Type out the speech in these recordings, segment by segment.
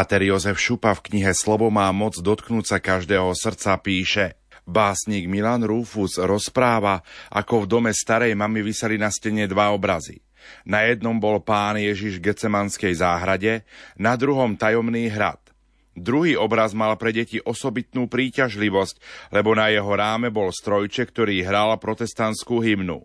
Páter Jozef Šupa v knihe Slovo má moc dotknúť sa každého srdca píše Básnik Milan Rufus rozpráva, ako v dome starej mamy vyseli na stene dva obrazy. Na jednom bol pán Ježiš v Gecemanskej záhrade, na druhom tajomný hrad. Druhý obraz mal pre deti osobitnú príťažlivosť, lebo na jeho ráme bol strojček, ktorý hral protestantskú hymnu.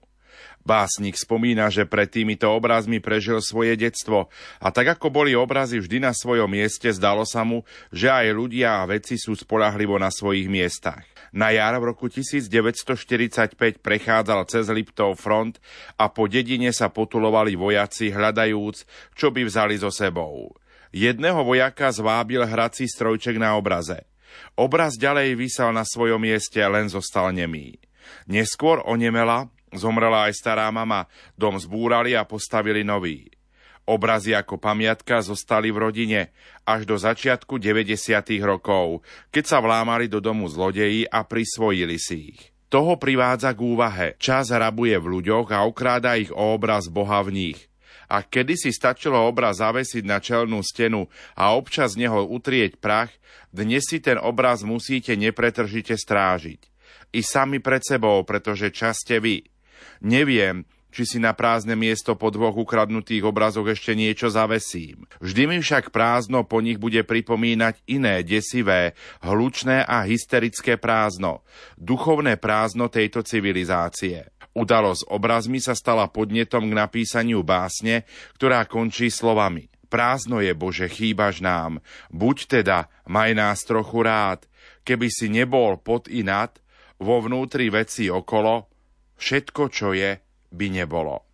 Básnik spomína, že pred týmito obrazmi prežil svoje detstvo a tak ako boli obrazy vždy na svojom mieste, zdalo sa mu, že aj ľudia a veci sú spolahlivo na svojich miestach. Na jar v roku 1945 prechádzal cez Liptov front a po dedine sa potulovali vojaci, hľadajúc, čo by vzali so sebou. Jedného vojaka zvábil hrací strojček na obraze. Obraz ďalej vysel na svojom mieste, len zostal nemý. Neskôr onemela Zomrela aj stará mama, dom zbúrali a postavili nový. Obrazy ako pamiatka zostali v rodine až do začiatku 90. rokov, keď sa vlámali do domu zlodeji a prisvojili si ich. Toho privádza k úvahe. Čas rabuje v ľuďoch a okráda ich o obraz Boha v nich. A kedy si stačilo obraz zavesiť na čelnú stenu a občas z neho utrieť prach, dnes si ten obraz musíte nepretržite strážiť. I sami pred sebou, pretože čas ste vy. Neviem, či si na prázdne miesto po dvoch ukradnutých obrazoch ešte niečo zavesím. Vždy mi však prázdno po nich bude pripomínať iné desivé, hlučné a hysterické prázdno, duchovné prázdno tejto civilizácie. Udalosť obrazmi sa stala podnetom k napísaniu básne, ktorá končí slovami. Prázdno je, Bože, chýbaš nám, buď teda, maj nás trochu rád, keby si nebol pod i nad, vo vnútri veci okolo, Všetko, čo je, by nebolo.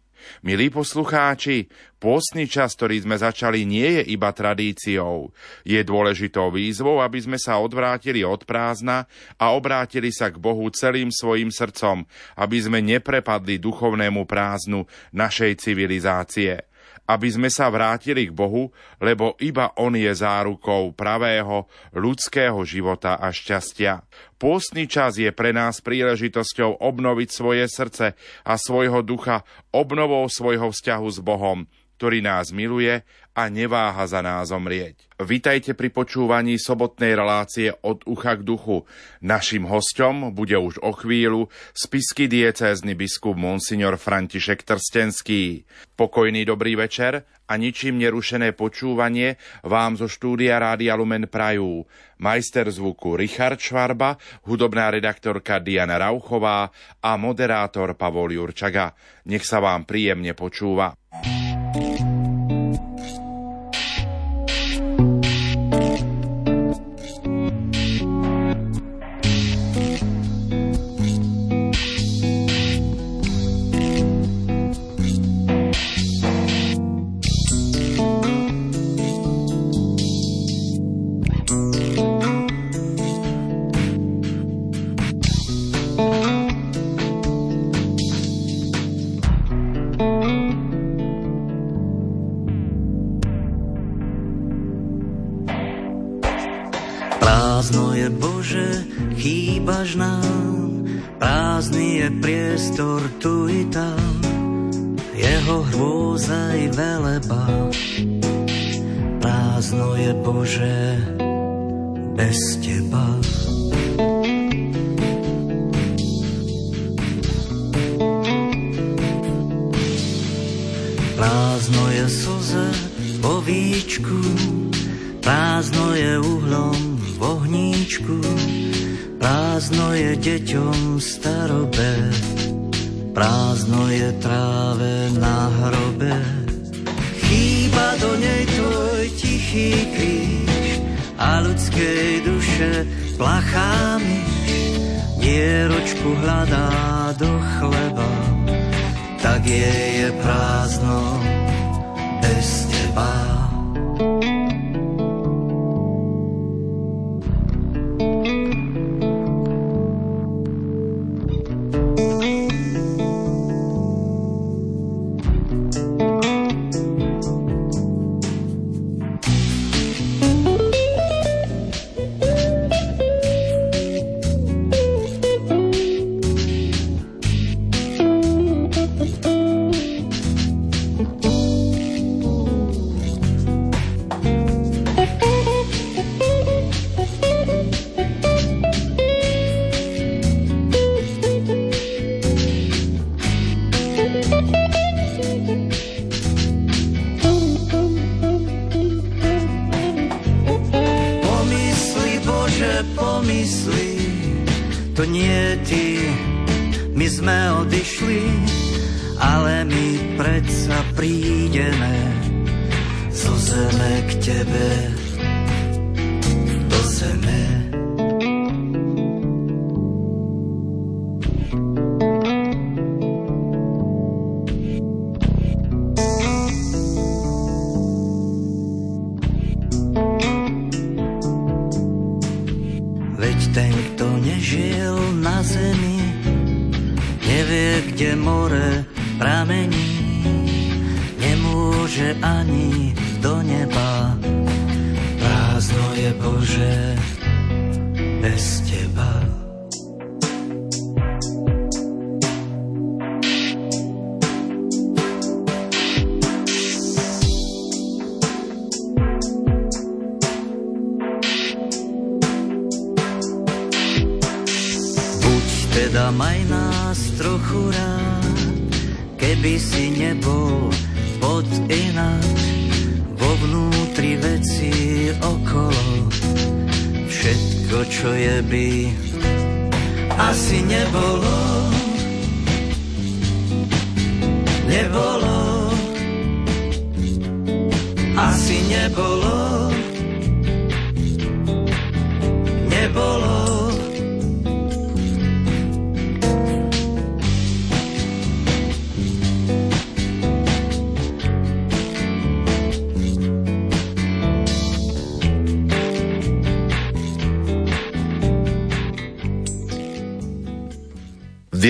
Milí poslucháči, pôstny čas, ktorý sme začali, nie je iba tradíciou. Je dôležitou výzvou, aby sme sa odvrátili od prázdna a obrátili sa k Bohu celým svojim srdcom, aby sme neprepadli duchovnému prázdnu našej civilizácie aby sme sa vrátili k Bohu, lebo iba On je zárukou pravého ľudského života a šťastia. Pôstny čas je pre nás príležitosťou obnoviť svoje srdce a svojho ducha obnovou svojho vzťahu s Bohom, ktorý nás miluje a neváha za nás zomrieť. Vitajte pri počúvaní sobotnej relácie od ucha k duchu. Našim hostom bude už o chvíľu spisky diecézny biskup Monsignor František Trstenský. Pokojný dobrý večer a ničím nerušené počúvanie vám zo štúdia Rádia Lumen Prajú. Majster zvuku Richard Švarba, hudobná redaktorka Diana Rauchová a moderátor Pavol Jurčaga. Nech sa vám príjemne počúva.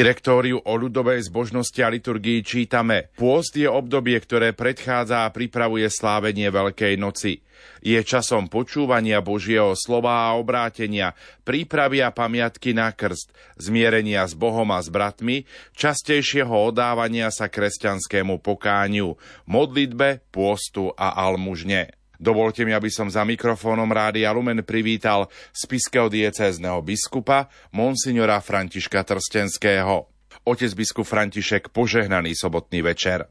Direktóriu o ľudovej zbožnosti a liturgii čítame Pôst je obdobie, ktoré predchádza a pripravuje slávenie Veľkej noci. Je časom počúvania Božieho slova a obrátenia, prípravy a pamiatky na krst, zmierenia s Bohom a s bratmi, častejšieho odávania sa kresťanskému pokániu, modlitbe, pôstu a almužne. Dovolte mi, aby som za mikrofónom Rádia Lumen privítal spiského diecézneho biskupa, monsignora Františka Trstenského. Otec biskup František, požehnaný sobotný večer.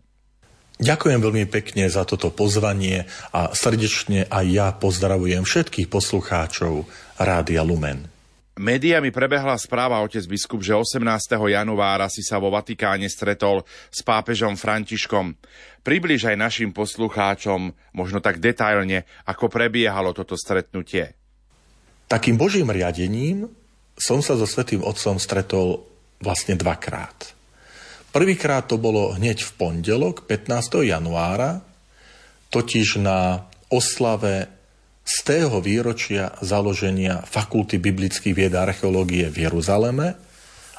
Ďakujem veľmi pekne za toto pozvanie a srdečne aj ja pozdravujem všetkých poslucháčov Rádia Lumen. Médiami prebehla správa otec biskup, že 18. januára si sa vo Vatikáne stretol s pápežom Františkom. Približ aj našim poslucháčom možno tak detailne, ako prebiehalo toto stretnutie. Takým božím riadením som sa so Svetým Otcom stretol vlastne dvakrát. Prvýkrát to bolo hneď v pondelok, 15. januára, totiž na oslave z tého výročia založenia Fakulty biblických vied a archeológie v Jeruzaleme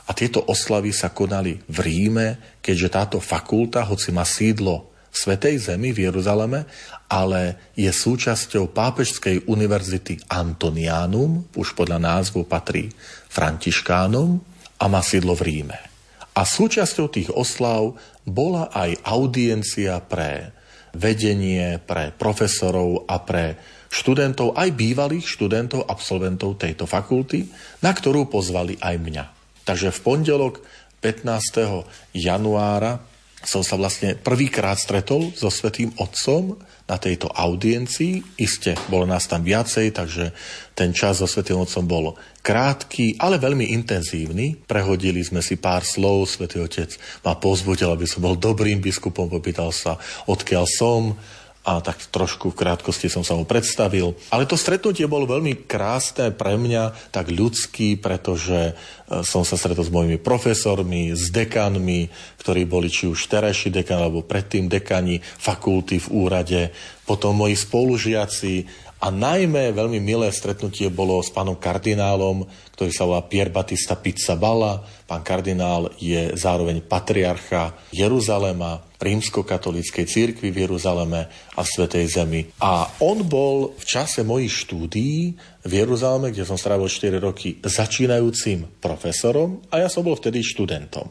a tieto oslavy sa konali v Ríme, keďže táto fakulta, hoci má sídlo Svetej Zemi v Jeruzaleme, ale je súčasťou Pápežskej univerzity Antonianum, už podľa názvu patrí Františkánom a má sídlo v Ríme. A súčasťou tých oslav bola aj audiencia pre vedenie, pre profesorov a pre študentov, aj bývalých študentov, absolventov tejto fakulty, na ktorú pozvali aj mňa. Takže v pondelok 15. januára som sa vlastne prvýkrát stretol so Svetým Otcom na tejto audiencii. Iste, bolo nás tam viacej, takže ten čas so Svetým Otcom bol krátky, ale veľmi intenzívny. Prehodili sme si pár slov, Svetý Otec ma pozbudil, aby som bol dobrým biskupom, popýtal sa, odkiaľ som, a tak trošku v krátkosti som sa mu predstavil. Ale to stretnutie bolo veľmi krásne pre mňa, tak ľudský, pretože e, som sa stretol s mojimi profesormi, s dekanmi, ktorí boli či už terajší dekan, alebo predtým dekani fakulty v úrade, potom moji spolužiaci a najmä veľmi milé stretnutie bolo s pánom kardinálom, ktorý sa volá Pier Battista Pizzaballa. Pán kardinál je zároveň patriarcha Jeruzalema, rímskokatolíckej církvy v Jeruzaleme a v Svetej Zemi. A on bol v čase mojich štúdií v Jeruzaleme, kde som strávil 4 roky, začínajúcim profesorom a ja som bol vtedy študentom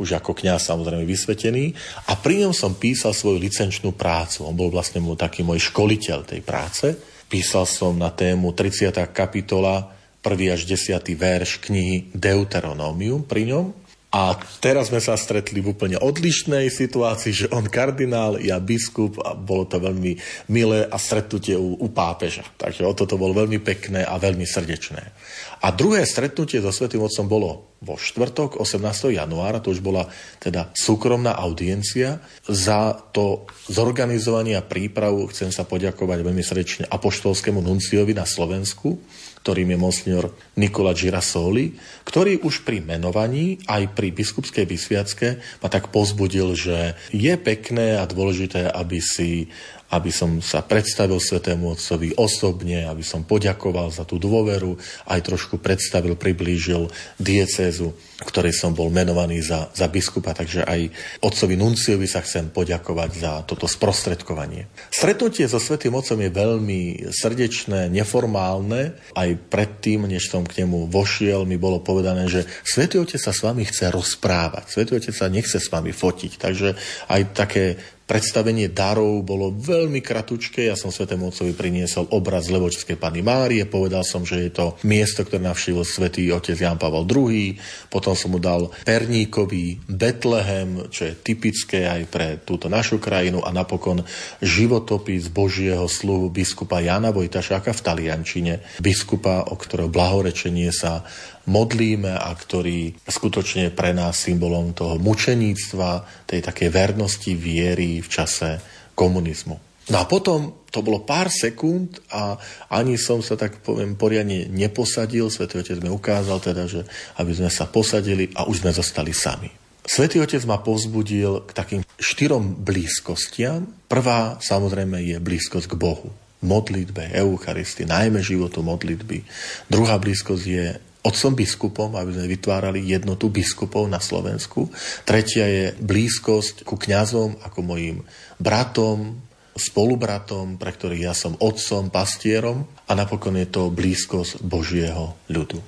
už ako kňaz samozrejme vysvetený a pri ňom som písal svoju licenčnú prácu. On bol vlastne taký môj školiteľ tej práce. Písal som na tému 30. kapitola, 1. až 10. verš knihy Deuteronomium pri ňom. A teraz sme sa stretli v úplne odlišnej situácii, že on kardinál, ja biskup a bolo to veľmi milé a stretnutie u, u pápeža. Takže o toto bolo veľmi pekné a veľmi srdečné. A druhé stretnutie so Svetým Otcom bolo vo štvrtok 18. januára, to už bola teda súkromná audiencia. Za to zorganizovanie a prípravu chcem sa poďakovať veľmi srdečne apoštolskému nunciovi na Slovensku, ktorým je monsňor Nikola Girasoli, ktorý už pri menovaní aj pri biskupskej vysviacke ma tak pozbudil, že je pekné a dôležité, aby si aby som sa predstavil Svetému Otcovi osobne, aby som poďakoval za tú dôveru, aj trošku predstavil, priblížil diecézu, ktorej som bol menovaný za, za biskupa, takže aj otcovi Nunciovi sa chcem poďakovať za toto sprostredkovanie. Stretnutie so Svetým Otcom je veľmi srdečné, neformálne. Aj predtým, než som k nemu vošiel, mi bolo povedané, že Svetý Otec sa s vami chce rozprávať. Svetý Otec sa nechce s vami fotiť. Takže aj také Predstavenie darov bolo veľmi kratučké. Ja som Svetému Otcovi priniesol obraz Levočskej Pany Márie. Povedal som, že je to miesto, ktoré navštívil Svetý otec Jan Pavel II. Potom som mu dal perníkový Betlehem, čo je typické aj pre túto našu krajinu. A napokon životopis Božieho sluhu biskupa Jana Vojtašáka v Taliančine. Biskupa, o ktorého blahorečenie sa modlíme a ktorý skutočne pre nás symbolom toho mučeníctva, tej takej vernosti viery v čase komunizmu. No a potom to bolo pár sekúnd a ani som sa tak poviem poriadne neposadil. Svetý Otec mi ukázal teda, že aby sme sa posadili a už sme zostali sami. Svetý Otec ma povzbudil k takým štyrom blízkostiam. Prvá samozrejme je blízkosť k Bohu modlitbe, Eucharisty, najmä životu modlitby. Druhá blízkosť je otcom biskupom, aby sme vytvárali jednotu biskupov na Slovensku. Tretia je blízkosť ku kňazom ako mojim bratom, spolubratom, pre ktorých ja som otcom, pastierom a napokon je to blízkosť Božieho ľudu.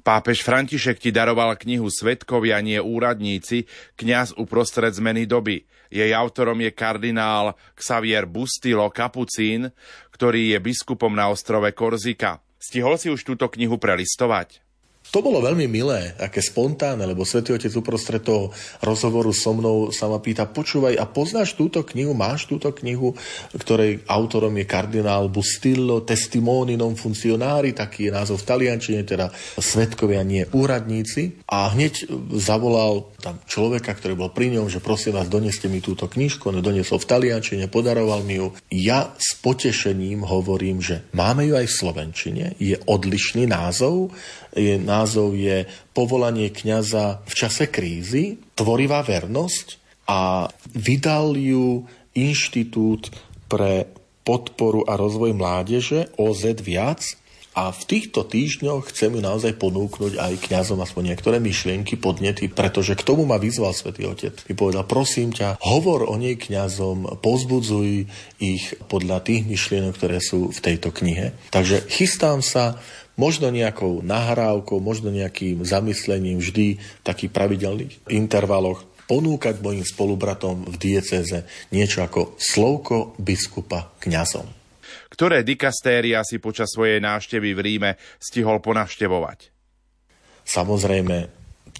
Pápež František ti daroval knihu Svetkovia, nie úradníci, kňaz uprostred zmeny doby. Jej autorom je kardinál Xavier Bustilo Kapucín, ktorý je biskupom na ostrove Korzika. Stihol si už túto knihu prelistovať? To bolo veľmi milé, aké spontánne, lebo Svetý Otec uprostred toho rozhovoru so mnou sa ma pýta, počúvaj, a poznáš túto knihu, máš túto knihu, ktorej autorom je kardinál Bustillo, Testimoni non funzionari, taký je názov v taliančine, teda svetkovia, nie úradníci. A hneď zavolal tam človeka, ktorý bol pri ňom, že prosím vás, doneste mi túto knižku, on doniesol v taliančine, podaroval mi ju. Ja s potešením hovorím, že máme ju aj v slovenčine, je odlišný názov, je, názov je Povolanie kňaza v čase krízy, tvorivá vernosť a vydal ju Inštitút pre podporu a rozvoj mládeže OZ viac a v týchto týždňoch chcem ju naozaj ponúknuť aj kňazom aspoň niektoré myšlienky, podnety, pretože k tomu ma vyzval Svetý Otec. Mi povedal, prosím ťa, hovor o nej kňazom, pozbudzuj ich podľa tých myšlienok, ktoré sú v tejto knihe. Takže chystám sa možno nejakou nahrávkou, možno nejakým zamyslením vždy v takých pravidelných intervaloch ponúkať mojim spolubratom v dieceze niečo ako slovko biskupa kňazom. Ktoré dikastéria si počas svojej návštevy v Ríme stihol ponaštevovať? Samozrejme,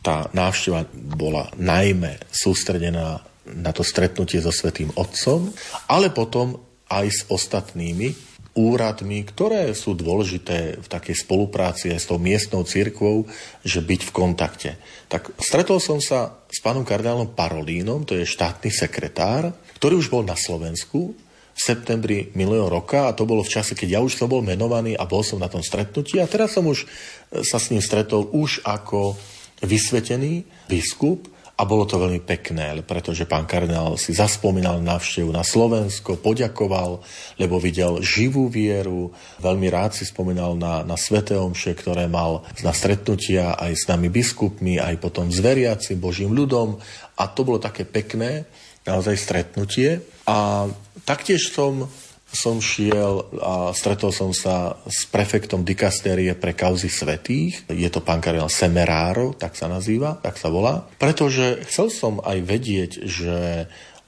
tá návšteva bola najmä sústredená na to stretnutie so Svetým Otcom, ale potom aj s ostatnými úradmi, ktoré sú dôležité v takej spolupráci aj s tou miestnou cirkvou, že byť v kontakte. Tak stretol som sa s pánom kardinálom Parolínom, to je štátny sekretár, ktorý už bol na Slovensku v septembri minulého roka a to bolo v čase, keď ja už som bol menovaný a bol som na tom stretnutí a teraz som už sa s ním stretol už ako vysvetený biskup a bolo to veľmi pekné, pretože pán kardinál si zaspomínal návštevu na Slovensko, poďakoval, lebo videl živú vieru, veľmi rád si spomínal na, na Svete Omše, ktoré mal na stretnutia aj s nami biskupmi, aj potom s veriacim Božím ľudom a to bolo také pekné, naozaj stretnutie. A taktiež som som šiel a stretol som sa s prefektom dikastérie pre kauzy svetých. Je to pán Karel Semeráro, tak sa nazýva, tak sa volá. Pretože chcel som aj vedieť, že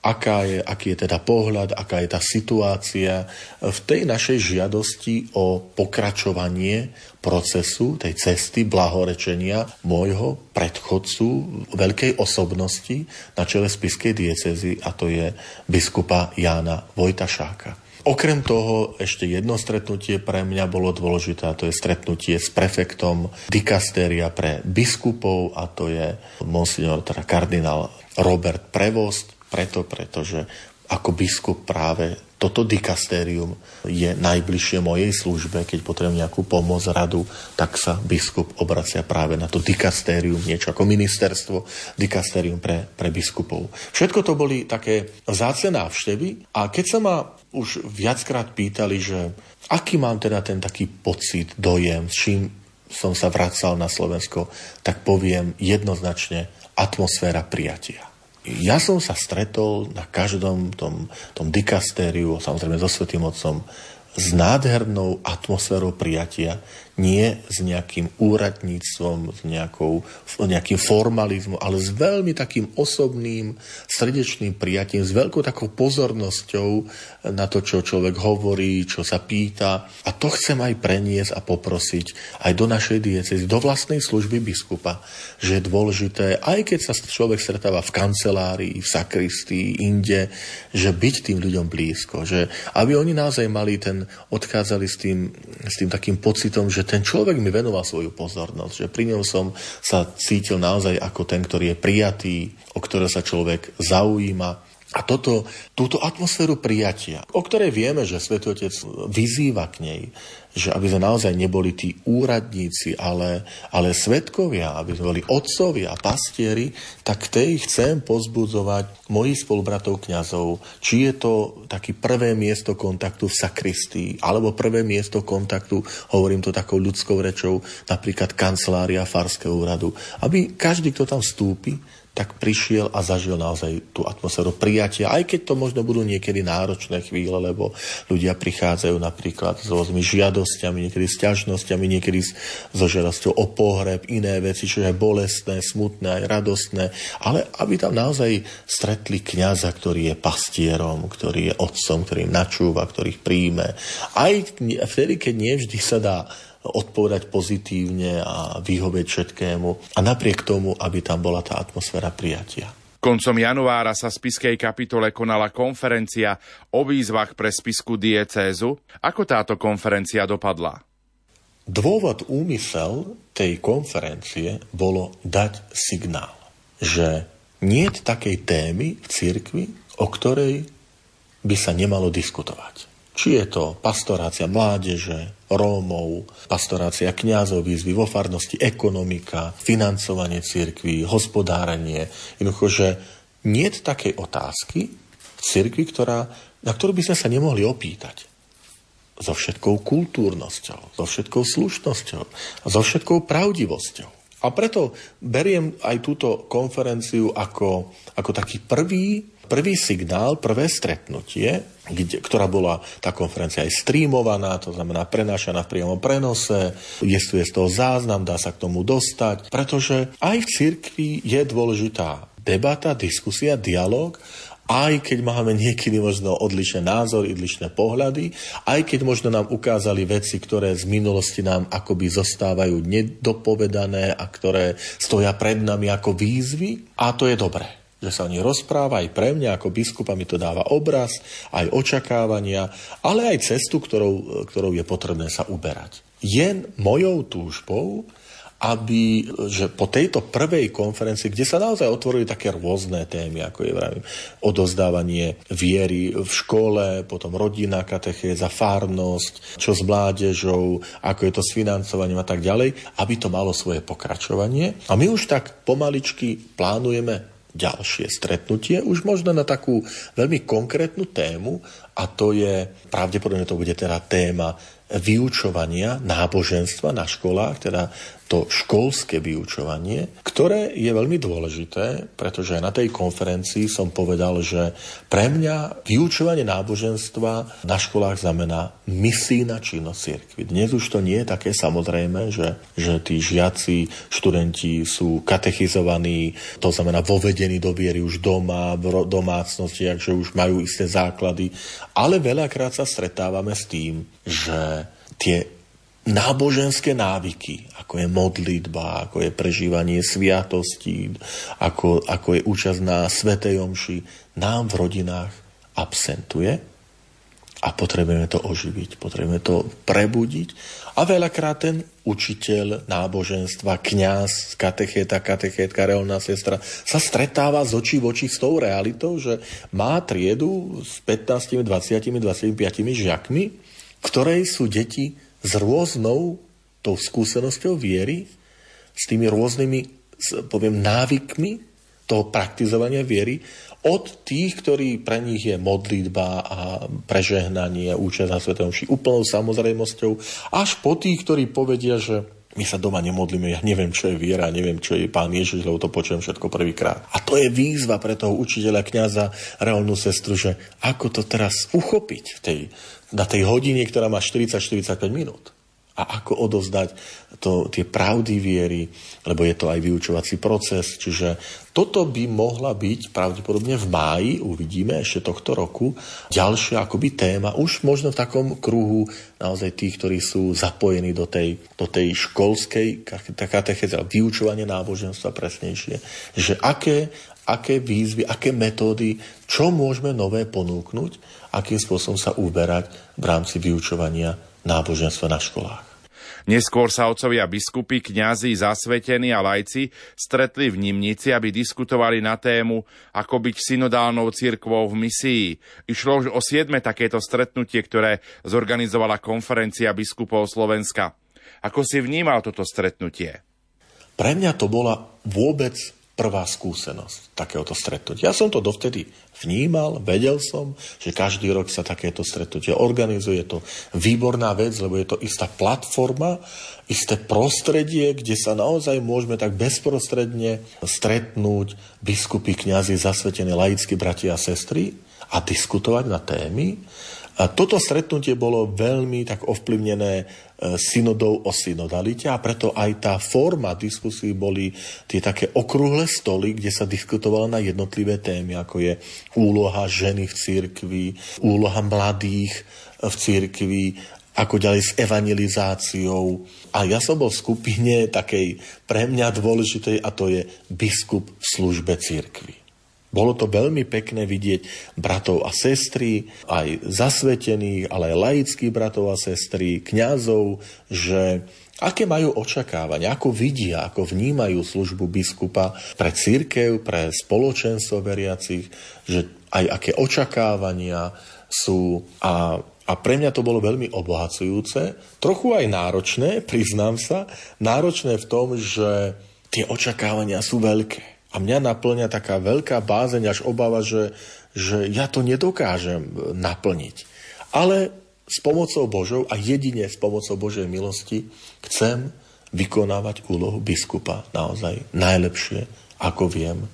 aká je, aký je teda pohľad, aká je tá situácia v tej našej žiadosti o pokračovanie procesu, tej cesty blahorečenia môjho predchodcu, veľkej osobnosti na čele spiskej diecezy a to je biskupa Jána Vojtašáka. Okrem toho ešte jedno stretnutie pre mňa bolo dôležité a to je stretnutie s prefektom dikastéria pre biskupov a to je monsignor, teda kardinál Robert Prevost, preto, pretože ako biskup práve toto dikastérium je najbližšie mojej službe, keď potrebujem nejakú pomoc, radu, tak sa biskup obracia práve na to dikastérium, niečo ako ministerstvo, dikastérium pre, pre biskupov. Všetko to boli také vzácne návštevy a keď sa ma už viackrát pýtali, že aký mám teda ten taký pocit, dojem, s čím som sa vracal na Slovensko, tak poviem jednoznačne atmosféra prijatia. Ja som sa stretol na každom tom, tom dikastériu, samozrejme so Svetým Otcom, s nádhernou atmosférou prijatia, nie s nejakým úradníctvom, s nejakou, nejakým formalizmom, ale s veľmi takým osobným, srdečným prijatím, s veľkou takou pozornosťou na to, čo človek hovorí, čo sa pýta. A to chcem aj preniesť a poprosiť aj do našej diecezy, do vlastnej služby biskupa, že je dôležité, aj keď sa človek stretáva v kancelárii, v sakristii, inde, že byť tým ľuďom blízko, že aby oni naozaj mali ten, odchádzali s tým, s tým takým pocitom, že ten človek mi venoval svoju pozornosť, že pri ňom som sa cítil naozaj ako ten, ktorý je prijatý, o ktorého sa človek zaujíma. A toto, túto atmosféru prijatia, o ktorej vieme, že Svetý Otec vyzýva k nej, že aby sme naozaj neboli tí úradníci, ale, ale svetkovia, aby sme boli otcovia, pastieri, tak tej chcem pozbudzovať mojich spolubratov kňazov, či je to taký prvé miesto kontaktu v sakristii, alebo prvé miesto kontaktu, hovorím to takou ľudskou rečou, napríklad kancelária Farského úradu, aby každý, kto tam vstúpi, tak prišiel a zažil naozaj tú atmosféru prijatia, aj keď to možno budú niekedy náročné chvíle, lebo ľudia prichádzajú napríklad s rôznymi žiadosťami, niekedy s ťažnosťami, niekedy so žiadosťou o pohreb, iné veci, čo je bolestné, smutné, aj radostné, ale aby tam naozaj stretli kňaza, ktorý je pastierom, ktorý je otcom, ktorý im načúva, ktorý ich príjme. Aj vtedy, keď nevždy sa dá odpovedať pozitívne a vyhovieť všetkému. A napriek tomu, aby tam bola tá atmosféra prijatia. Koncom januára sa v spiskej kapitole konala konferencia o výzvach pre spisku diecézu. Ako táto konferencia dopadla? Dôvod, úmysel tej konferencie bolo dať signál, že nie je takej témy v cirkvi, o ktorej by sa nemalo diskutovať. Či je to pastorácia mládeže, Rómov, pastorácia kňazov, výzvy vo farnosti, ekonomika, financovanie cirkví, hospodárenie. Jednoducho, že nie je takej otázky v cirkvi, ktorá, na ktorú by sme sa nemohli opýtať. So všetkou kultúrnosťou, so všetkou slušnosťou a so všetkou pravdivosťou. A preto beriem aj túto konferenciu ako, ako taký prvý prvý signál, prvé stretnutie, kde, ktorá bola tá konferencia aj streamovaná, to znamená prenášaná v priamom prenose, jestuje z toho záznam, dá sa k tomu dostať, pretože aj v cirkvi je dôležitá debata, diskusia, dialog aj keď máme niekedy možno odlišné názory, odlišné pohľady, aj keď možno nám ukázali veci, ktoré z minulosti nám akoby zostávajú nedopovedané a ktoré stoja pred nami ako výzvy. A to je dobré že sa o nich rozpráva aj pre mňa ako biskupa mi to dáva obraz, aj očakávania, ale aj cestu, ktorou, ktorou je potrebné sa uberať. Je mojou túžbou, aby, že po tejto prvej konferencii, kde sa naozaj otvorili také rôzne témy, ako je vravím, odozdávanie viery v škole, potom rodina, katechéza, fárnosť, čo s mládežou, ako je to s financovaním a tak ďalej, aby to malo svoje pokračovanie. A my už tak pomaličky plánujeme ďalšie stretnutie, už možno na takú veľmi konkrétnu tému a to je, pravdepodobne to bude teda téma vyučovania náboženstva na školách, teda to školské vyučovanie, ktoré je veľmi dôležité, pretože na tej konferencii som povedal, že pre mňa vyučovanie náboženstva na školách znamená misijná činnosť cirkvi. Dnes už to nie je také samozrejme, že, že tí žiaci, študenti sú katechizovaní, to znamená vovedení do viery už doma, v domácnosti, že už majú isté základy, ale veľakrát sa stretávame s tým, že tie náboženské návyky, ako je modlitba, ako je prežívanie sviatostí, ako, ako je účasť na Svetej Omši, nám v rodinách absentuje a potrebujeme to oživiť, potrebujeme to prebudiť. A veľakrát ten učiteľ náboženstva, kňaz, katechéta, katechétka, reálna sestra sa stretáva z očí v oči s tou realitou, že má triedu s 15, 20, 25 žiakmi, ktorej sú deti s rôznou tou skúsenosťou viery, s tými rôznymi, poviem, návykmi toho praktizovania viery, od tých, ktorí pre nich je modlitba a prežehnanie účasť na Svetom Ši úplnou samozrejmosťou, až po tých, ktorí povedia, že my sa doma nemodlíme, ja neviem, čo je viera, neviem, čo je pán Ježiš, lebo to počujem všetko prvýkrát. A to je výzva pre toho učiteľa, kňaza, reálnu sestru, že ako to teraz uchopiť v tej na tej hodine, ktorá má 40-45 minút. A ako odovzdať to, tie pravdy viery, lebo je to aj vyučovací proces. Čiže toto by mohla byť pravdepodobne v máji, uvidíme ešte tohto roku, ďalšia akoby téma, už možno v takom kruhu naozaj tých, ktorí sú zapojení do tej, do tej školskej katechézy, vyučovanie náboženstva presnejšie, že aké, aké výzvy, aké metódy, čo môžeme nové ponúknuť, akým spôsobom sa uberať v rámci vyučovania náboženstva na školách. Neskôr sa otcovia biskupy, kňazi, zasvetení a lajci stretli v Nimnici, aby diskutovali na tému, ako byť synodálnou cirkvou v misii. Išlo o siedme takéto stretnutie, ktoré zorganizovala konferencia biskupov Slovenska. Ako si vnímal toto stretnutie? Pre mňa to bola vôbec prvá skúsenosť takéhoto stretnutia. Ja som to dovtedy vnímal, vedel som, že každý rok sa takéto stretnutie organizuje. Je to výborná vec, lebo je to istá platforma, isté prostredie, kde sa naozaj môžeme tak bezprostredne stretnúť biskupy, kňazi, zasvetené laickí bratia a sestry a diskutovať na témy, a toto stretnutie bolo veľmi tak ovplyvnené synodou o synodalite a preto aj tá forma diskusí boli tie také okrúhle stoly, kde sa diskutovalo na jednotlivé témy, ako je úloha ženy v cirkvi, úloha mladých v cirkvi, ako ďalej s evangelizáciou. A ja som bol v skupine takej pre mňa dôležitej a to je biskup v službe cirkvi. Bolo to veľmi pekné vidieť bratov a sestry, aj zasvetených, ale aj laických bratov a sestry, kňazov, že aké majú očakávania, ako vidia, ako vnímajú službu biskupa pre církev, pre spoločenstvo veriacich, že aj aké očakávania sú a a pre mňa to bolo veľmi obohacujúce, trochu aj náročné, priznám sa, náročné v tom, že tie očakávania sú veľké. A mňa naplňa taká veľká bázeň až obava, že, že ja to nedokážem naplniť. Ale s pomocou Božou a jedine s pomocou Božej milosti chcem vykonávať úlohu biskupa naozaj najlepšie, ako viem.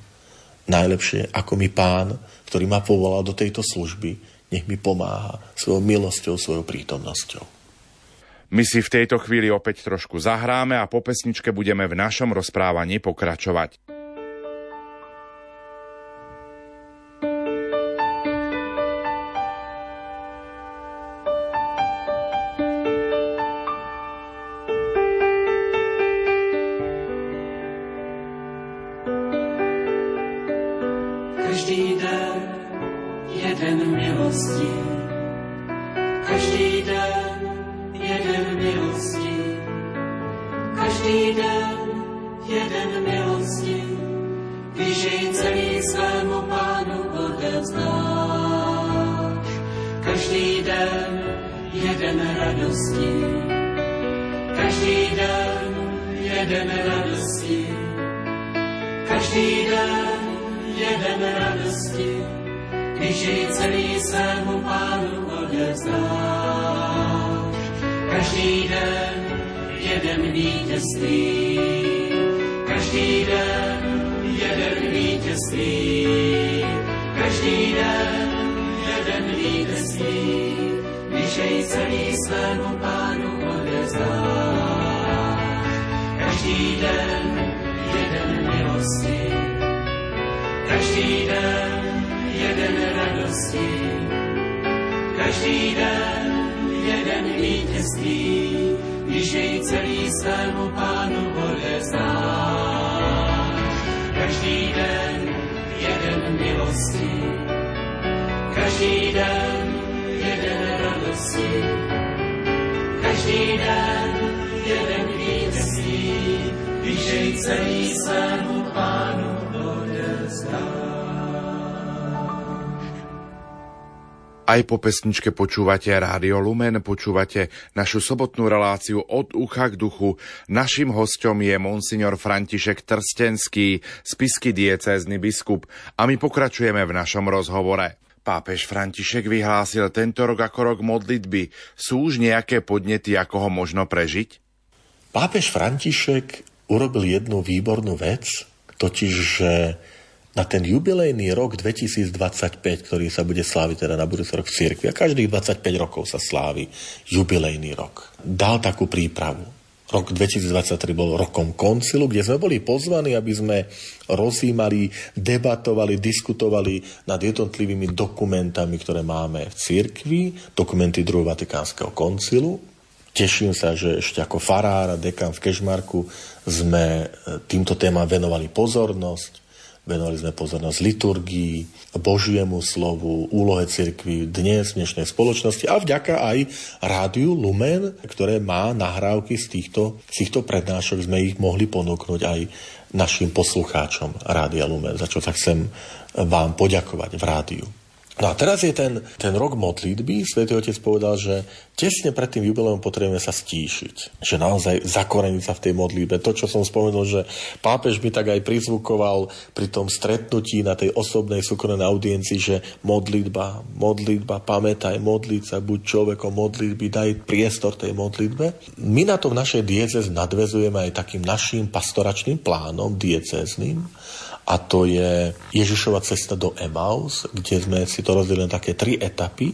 Najlepšie, ako mi pán, ktorý ma povolal do tejto služby, nech mi pomáha svojou milosťou, svojou prítomnosťou. My si v tejto chvíli opäť trošku zahráme a po pesničke budeme v našom rozprávaní pokračovať. jeden radostí. Každý den jeden radostí. Každý den jeden radostí, když jej celý svému pánu odevzdáš. Každý den jeden vítězství. Každý den jeden vítězství. Každý den jej celý svému pánu odezdáš. Každý den jeden milosti, každý den jeden radosti, každý den jeden vítězství, když jej celý svému pánu odezdáš. Každý den jeden milosti, každý den jeden radosti, každý den jeden vítězství, když jej celý svému pánu odezdáš. Aj po pesničke počúvate Rádio Lumen, počúvate našu sobotnú reláciu od ucha k duchu. Našim hostom je monsignor František Trstenský, spisky diecézny biskup a my pokračujeme v našom rozhovore. Pápež František vyhlásil tento rok ako rok modlitby. Sú už nejaké podnety, ako ho možno prežiť? Pápež František urobil jednu výbornú vec, totiž, že na ten jubilejný rok 2025, ktorý sa bude sláviť teda na budúci rok v cirkvi. A každých 25 rokov sa slávi jubilejný rok. Dal takú prípravu. Rok 2023 bol rokom koncilu, kde sme boli pozvaní, aby sme rozímali, debatovali, diskutovali nad jednotlivými dokumentami, ktoré máme v cirkvi, dokumenty druhého Vatikánskeho koncilu. Teším sa, že ešte ako farár a dekan v Kešmarku sme e, týmto témam venovali pozornosť Venovali sme pozornosť liturgii, Božiemu slovu, úlohe cirkvi dnes v dnešnej spoločnosti a vďaka aj rádiu Lumen, ktoré má nahrávky z týchto, z týchto prednášok, sme ich mohli ponúknuť aj našim poslucháčom Rádia Lumen, za čo sa chcem vám poďakovať v rádiu. No a teraz je ten, ten rok modlitby. Svetý Otec povedal, že tesne pred tým jubileom potrebujeme sa stíšiť. Že naozaj zakoreniť sa v tej modlitbe. To, čo som spomenul, že pápež mi tak aj prizvukoval pri tom stretnutí na tej osobnej súkromnej audiencii, že modlitba, modlitba, pamätaj, modliť sa, buď človekom modlitby, daj priestor tej modlitbe. My na to v našej diecez nadvezujeme aj takým našim pastoračným plánom diecezným a to je Ježišova cesta do Emaus, kde sme si to rozdelili na také tri etapy.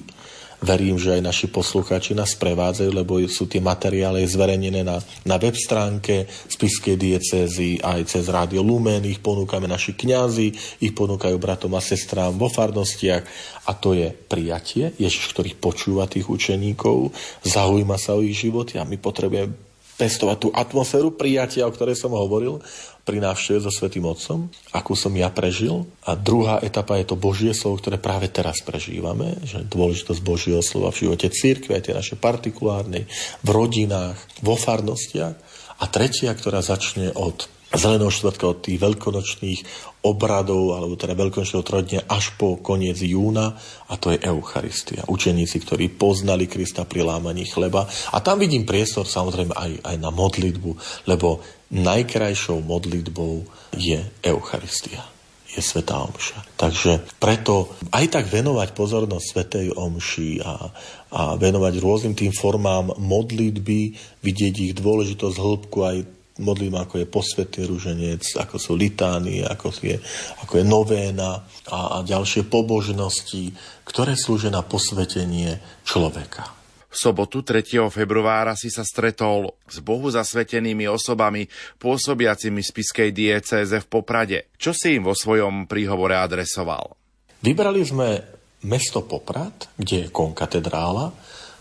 Verím, že aj naši poslucháči nás prevádzajú, lebo sú tie materiály zverejnené na, na web stránke Spiskej diecézy aj cez Rádio Lumen, ich ponúkame naši kňazi, ich ponúkajú bratom a sestrám vo farnostiach a to je prijatie. Ježiš, ktorý počúva tých učeníkov, zaujíma sa o ich životy a my potrebujeme pestovať tú atmosféru prijatia, o ktorej som hovoril, pri návšteve so Svetým Otcom, akú som ja prežil. A druhá etapa je to Božie slovo, ktoré práve teraz prežívame, že dôležitosť Božieho slova v živote církve, tie naše partikulárne, v rodinách, vo farnostiach. A tretia, ktorá začne od zeleného štvrtka od tých veľkonočných obradov, alebo teda veľkonočného trojdňa až po koniec júna, a to je Eucharistia. Učeníci, ktorí poznali Krista pri lámaní chleba. A tam vidím priestor samozrejme aj, aj na modlitbu, lebo najkrajšou modlitbou je Eucharistia je Svetá Omša. Takže preto aj tak venovať pozornosť Svetej Omši a, a venovať rôznym tým formám modlitby, vidieť ich dôležitosť, hĺbku aj modlím, ako je posvetný ruženec, ako sú litány, ako je, ako je novéna a, a ďalšie pobožnosti, ktoré slúžia na posvetenie človeka. V sobotu 3. februára si sa stretol s bohu zasvetenými osobami pôsobiacimi v spiskej diecéze v Poprade. Čo si im vo svojom príhovore adresoval? Vybrali sme mesto Poprad, kde je konkatedrála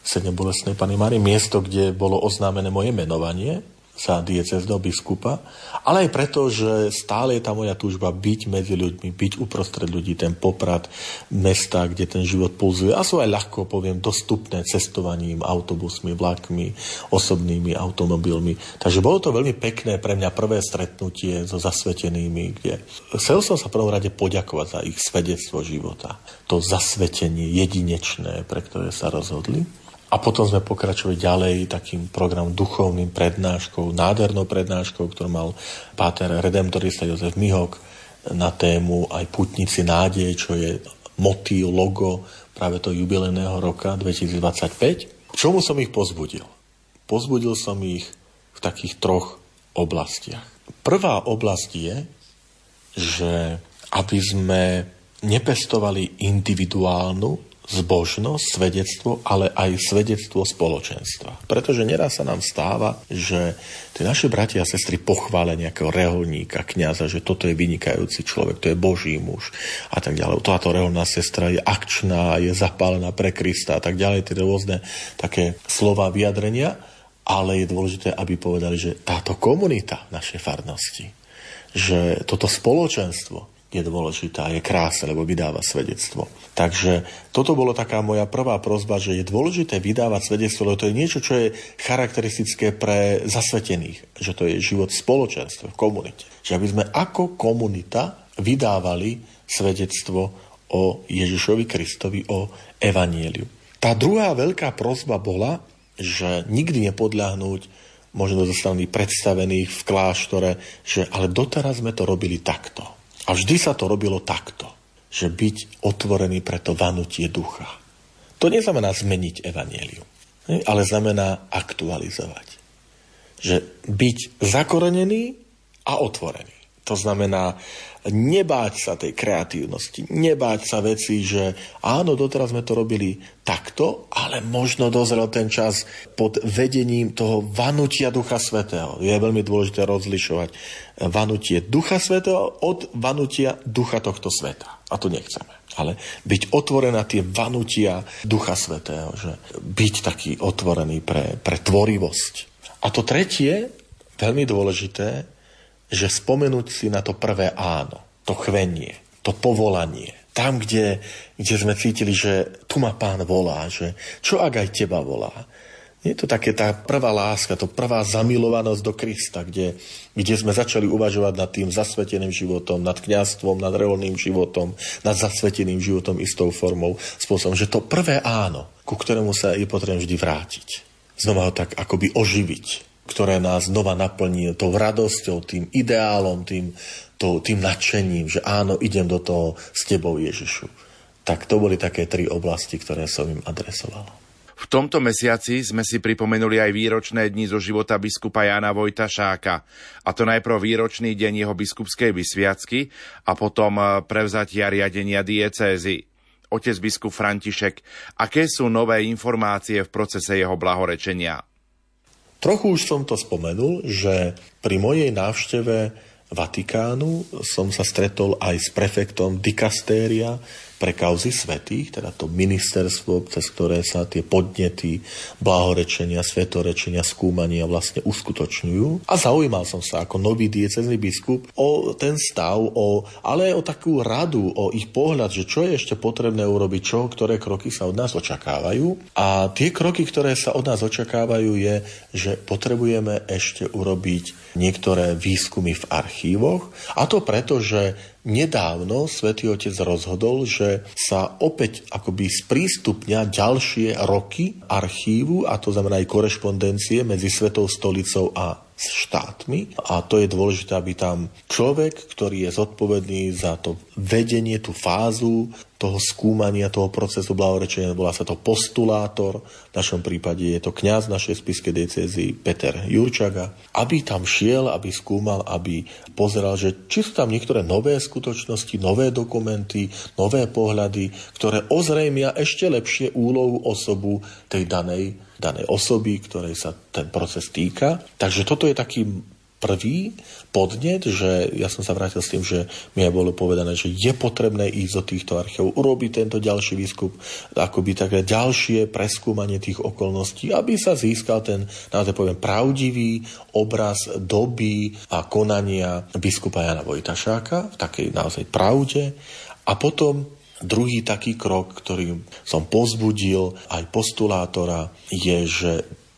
Sedne bolestnej Pany Mary, miesto, kde bolo oznámené moje menovanie za diecezného biskupa, ale aj preto, že stále je tá moja túžba byť medzi ľuďmi, byť uprostred ľudí, ten poprad mesta, kde ten život pulzuje a sú aj ľahko, poviem, dostupné cestovaním, autobusmi, vlakmi, osobnými automobilmi. Takže bolo to veľmi pekné pre mňa prvé stretnutie so zasvetenými, kde chcel som sa prvom rade poďakovať za ich svedectvo života. To zasvetenie jedinečné, pre ktoré sa rozhodli. A potom sme pokračovali ďalej takým programom duchovným prednáškou, nádhernou prednáškou, ktorú mal páter redemptorista Jozef Mihok na tému aj Putnici nádej, čo je motív, logo práve toho jubilejného roka 2025. Čomu som ich pozbudil? pozbudil som ich v takých troch oblastiach. Prvá oblasť je, že aby sme nepestovali individuálnu zbožnosť, svedectvo, ale aj svedectvo spoločenstva. Pretože neraz sa nám stáva, že tie naše bratia a sestry pochvália nejakého reholníka, kniaza, že toto je vynikajúci človek, to je Boží muž a tak ďalej. Táto reholná sestra je akčná, je zapálená pre Krista a tak ďalej, tie rôzne také slova vyjadrenia, ale je dôležité, aby povedali, že táto komunita našej farnosti, že toto spoločenstvo, je dôležitá, je krásne, lebo vydáva svedectvo. Takže toto bolo taká moja prvá prozba, že je dôležité vydávať svedectvo, lebo to je niečo, čo je charakteristické pre zasvetených, že to je život v spoločenstve, v komunite. Že aby sme ako komunita vydávali svedectvo o Ježišovi Kristovi, o Evanieliu. Tá druhá veľká prozba bola, že nikdy nepodľahnúť možno zo strany predstavených v kláštore, že ale doteraz sme to robili takto. A vždy sa to robilo takto, že byť otvorený pre to vanutie ducha. To neznamená zmeniť evanielium, ale znamená aktualizovať. Že byť zakorenený a otvorený. To znamená nebáť sa tej kreatívnosti, nebáť sa veci, že áno, doteraz sme to robili takto, ale možno dozrel ten čas pod vedením toho vanutia Ducha Svetého. Je veľmi dôležité rozlišovať vanutie Ducha Svetého od vanutia Ducha tohto sveta. A to nechceme. Ale byť otvorená tie vanutia Ducha Svetého, že byť taký otvorený pre, pre tvorivosť. A to tretie, veľmi dôležité, že spomenúť si na to prvé áno, to chvenie, to povolanie. Tam, kde, kde sme cítili, že tu ma pán volá, že čo ak aj teba volá. Je to také tá prvá láska, to prvá zamilovanosť do Krista, kde, kde sme začali uvažovať nad tým zasveteným životom, nad kňastvom, nad reálným životom, nad zasveteným životom istou formou, spôsobom, že to prvé áno, ku ktorému sa je potrebné vždy vrátiť. Znova ho tak akoby oživiť ktoré nás znova naplní tou radosťou, tým ideálom, tým, to, tým nadšením, že áno, idem do toho s tebou, Ježišu. Tak to boli také tri oblasti, ktoré som im adresoval. V tomto mesiaci sme si pripomenuli aj výročné dni zo života biskupa Jana Vojta Šáka. A to najprv výročný deň jeho biskupskej vysviacky a potom eh, prevzatia riadenia diecézy. Otec biskup František, aké sú nové informácie v procese jeho blahorečenia? Trochu už som to spomenul, že pri mojej návšteve Vatikánu som sa stretol aj s prefektom dikastéria pre kauzy svetých, teda to ministerstvo, cez ktoré sa tie podnety, blahorečenia, svetorečenia, skúmania vlastne uskutočňujú. A zaujímal som sa ako nový diecezný biskup o ten stav, o, ale aj o takú radu, o ich pohľad, že čo je ešte potrebné urobiť, čo, ktoré kroky sa od nás očakávajú. A tie kroky, ktoré sa od nás očakávajú, je, že potrebujeme ešte urobiť niektoré výskumy v archívoch. A to preto, že Nedávno svätý Otec rozhodol, že sa opäť akoby sprístupňa ďalšie roky archívu, a to znamená aj korešpondencie medzi Svetou stolicou a štátmi a to je dôležité, aby tam človek, ktorý je zodpovedný za to vedenie, tú fázu toho skúmania, toho procesu blahorečenia, volá sa to postulátor, v našom prípade je to kňaz našej spiskej diecezy Peter Jurčaga, aby tam šiel, aby skúmal, aby pozeral, že či sú tam niektoré nové skutočnosti, nové dokumenty, nové pohľady, ktoré ozrejmia ešte lepšie úlohu osobu tej danej danej osoby, ktorej sa ten proces týka. Takže toto je taký prvý podnet, že ja som sa vrátil s tým, že mi aj bolo povedané, že je potrebné ísť do týchto archívov, urobiť tento ďalší výskup, akoby také ďalšie preskúmanie tých okolností, aby sa získal ten, naozaj poviem, pravdivý obraz doby a konania biskupa Jana Vojtašáka v takej naozaj pravde a potom Druhý taký krok, ktorý som pozbudil aj postulátora, je, že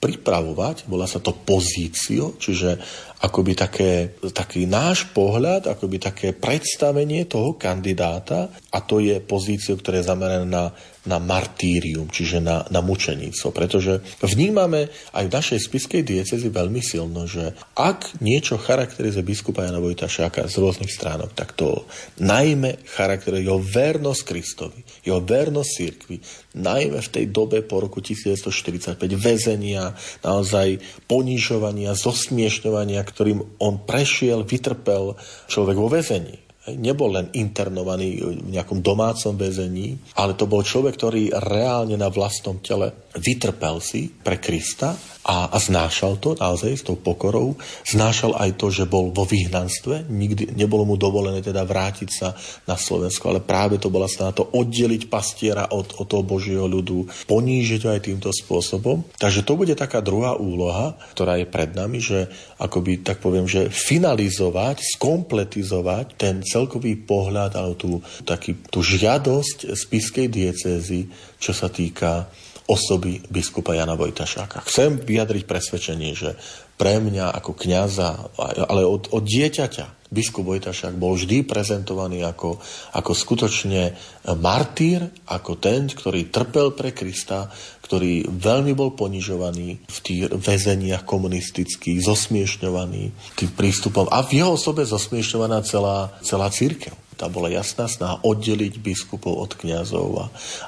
pripravovať, volá sa to pozício, čiže akoby také, taký náš pohľad, akoby také predstavenie toho kandidáta a to je pozíciu, ktorá je zameraná na na martírium, čiže na, na mučenictvo. Pretože vnímame aj v našej spiskej diecezi veľmi silno, že ak niečo charakterizuje biskupa Jana Vojtašáka z rôznych stránok, tak to najmä charakterizuje jeho vernosť Kristovi, jeho vernosť cirkvi, najmä v tej dobe po roku 1945 väzenia, naozaj ponižovania, zosmiešňovania, ktorým on prešiel, vytrpel človek vo väzení. Nebol len internovaný v nejakom domácom väzení, ale to bol človek, ktorý reálne na vlastnom tele vytrpel si pre Krista a, a znášal to naozaj s tou pokorou. Znášal aj to, že bol vo vyhnanstve, nikdy nebolo mu dovolené teda vrátiť sa na Slovensko, ale práve to bola snaha to oddeliť pastiera od, od toho Božieho ľudu, ponížiť ho aj týmto spôsobom. Takže to bude taká druhá úloha, ktorá je pred nami, že akoby tak poviem, že finalizovať, skompletizovať ten celkový pohľad alebo tú, taký, tú žiadosť spiskej diecézy, čo sa týka osoby biskupa Jana Vojtašáka. Chcem vyjadriť presvedčenie, že pre mňa ako kňaza, ale od, od dieťaťa, biskup Vojtašák bol vždy prezentovaný ako, ako skutočne martýr, ako ten, ktorý trpel pre Krista, ktorý veľmi bol ponižovaný v tých väzeniach komunistických, zosmiešňovaný tým prístupom a v jeho osobe zosmiešňovaná celá, celá církev. Tá bola jasná snaha oddeliť biskupov od kňazov a,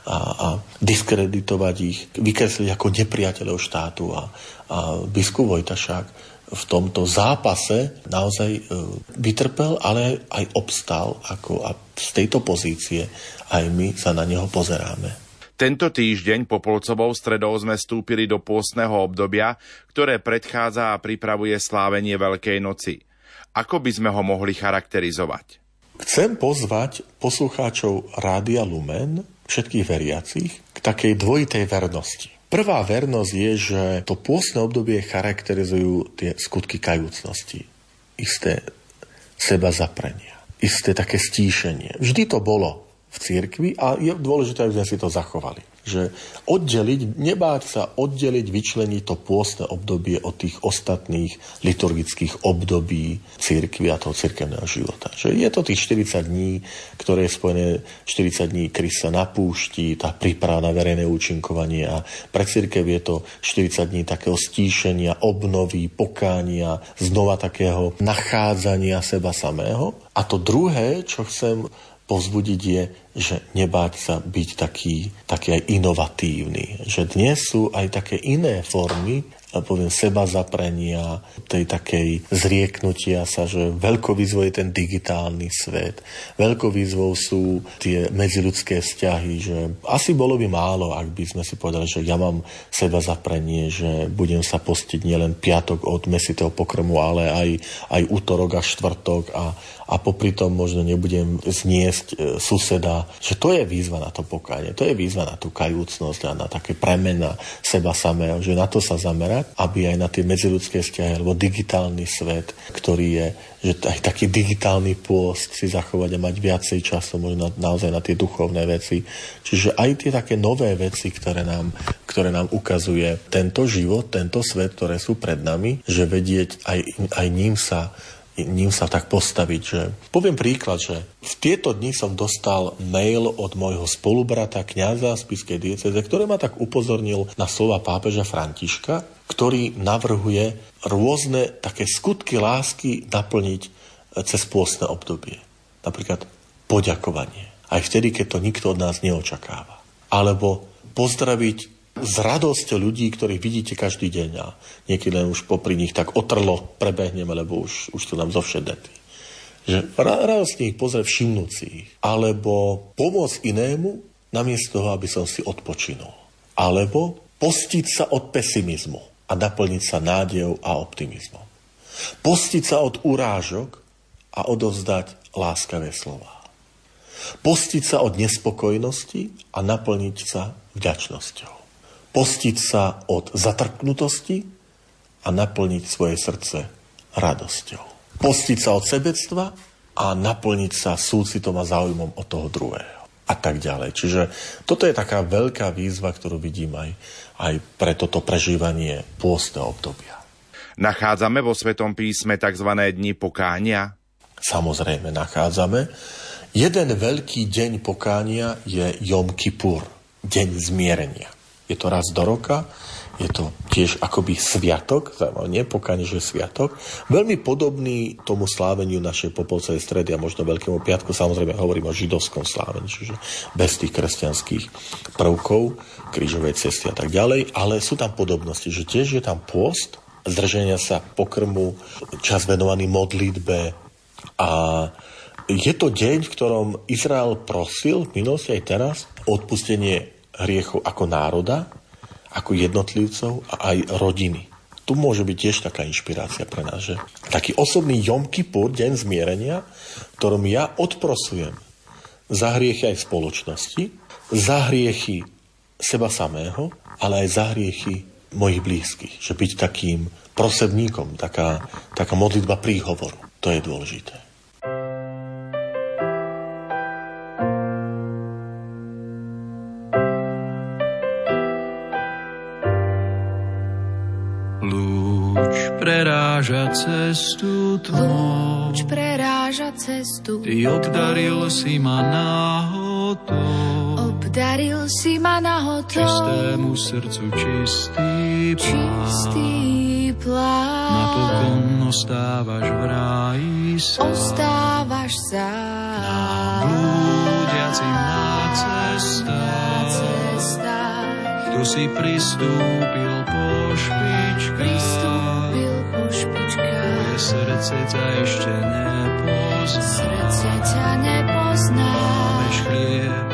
a, a diskreditovať ich, vykresliť ako nepriateľov štátu. A, a biskup Vojtašák v tomto zápase naozaj e, vytrpel, ale aj obstal ako, a z tejto pozície aj my sa na neho pozeráme. Tento týždeň po polcovou stredou sme vstúpili do pôstneho obdobia, ktoré predchádza a pripravuje slávenie Veľkej noci. Ako by sme ho mohli charakterizovať? Chcem pozvať poslucháčov Rádia Lumen, všetkých veriacich, k takej dvojitej vernosti. Prvá vernosť je, že to pôstne obdobie charakterizujú tie skutky kajúcnosti. Isté seba zaprenia, isté také stíšenie. Vždy to bolo v cirkvi a je dôležité, aby sme si to zachovali že oddeliť, nebáť sa oddeliť, vyčleniť to pôstne obdobie od tých ostatných liturgických období církvy a toho cirkevného života. Že je to tých 40 dní, ktoré je spojené 40 dní Krista na púšti, tá príprava na verejné účinkovanie a pre církev je to 40 dní takého stíšenia, obnovy, pokánia, znova takého nachádzania seba samého. A to druhé, čo chcem povzbudiť je, že nebáť sa byť taký, taký aj inovatívny. Že dnes sú aj také iné formy poviem, seba zaprenia, tej takej zrieknutia sa, že veľkou výzvou je ten digitálny svet. Veľkou výzvou sú tie medziludské vzťahy, že asi bolo by málo, ak by sme si povedali, že ja mám seba zaprenie, že budem sa postiť nielen piatok od mesitého pokrmu, ale aj, aj útorok a štvrtok a, a popri tom možno nebudem zniesť e, suseda, že to je výzva na to pokánie, to je výzva na tú kajúcnosť a na také premena seba samého, že na to sa zamerať, aby aj na tie medziludské vzťahy alebo digitálny svet, ktorý je, že aj taký digitálny pôst si zachovať a mať viacej času možno na, naozaj na tie duchovné veci. Čiže aj tie také nové veci, ktoré nám, ktoré nám ukazuje tento život, tento svet, ktoré sú pred nami, že vedieť aj, aj ním sa ním sa tak postaviť. Že... Poviem príklad, že v tieto dni som dostal mail od môjho spolubrata, kňaza z Piskej dieceze, ktorý ma tak upozornil na slova pápeža Františka, ktorý navrhuje rôzne také skutky lásky naplniť e, cez pôstne obdobie. Napríklad poďakovanie. Aj vtedy, keď to nikto od nás neočakáva. Alebo pozdraviť s radosťou ľudí, ktorých vidíte každý deň a niekedy len už popri nich tak otrlo prebehneme, lebo už, už to nám zovšedetí. Že radostne ich pozrie všimnúci ich. Alebo pomôcť inému, namiesto toho, aby som si odpočinul. Alebo postiť sa od pesimizmu a naplniť sa nádejou a optimizmom. Postiť sa od urážok a odovzdať láskavé slova. Postiť sa od nespokojnosti a naplniť sa vďačnosťou postiť sa od zatrknutosti a naplniť svoje srdce radosťou. Postiť sa od sebectva a naplniť sa súcitom a záujmom od toho druhého. A tak ďalej. Čiže toto je taká veľká výzva, ktorú vidím aj, aj pre toto prežívanie pôstneho obdobia. Nachádzame vo Svetom písme tzv. dni pokánia? Samozrejme, nachádzame. Jeden veľký deň pokánia je Jom Kippur, deň zmierenia. Je to raz do roka, je to tiež akoby sviatok, nie pokánie, že sviatok, veľmi podobný tomu sláveniu našej popolcej stredy a možno Veľkému piatku, samozrejme hovorím o židovskom slávení, čiže bez tých kresťanských prvkov, krížovej cesty a tak ďalej, ale sú tam podobnosti, že tiež je tam pôst, zdrženia sa pokrmu, čas venovaný modlitbe a je to deň, v ktorom Izrael prosil v minulosti aj teraz odpustenie hriechov ako národa, ako jednotlivcov a aj rodiny. Tu môže byť tiež taká inšpirácia pre nás, že taký osobný Jom Kippur, deň zmierenia, ktorom ja odprosujem za hriechy aj spoločnosti, za hriechy seba samého, ale aj za hriechy mojich blízkych. Že byť takým prosebníkom, taká, taká modlitba príhovoru. To je dôležité. Preráža cestu tmou. Lúč preráža cestu. Ty obdaril si ma náhodou. Obdaril si ma náhodou. Čistému srdcu čistý plán. Čistý plán. Napokon ostávaš v ráji sám. Ostávaš sám. Nám blúdiacim na cestách. Kto si pristúpil po špičkách. Pristúpil srdce ťa ešte nepozná. Srdce ťa nepozná. Máš chlieb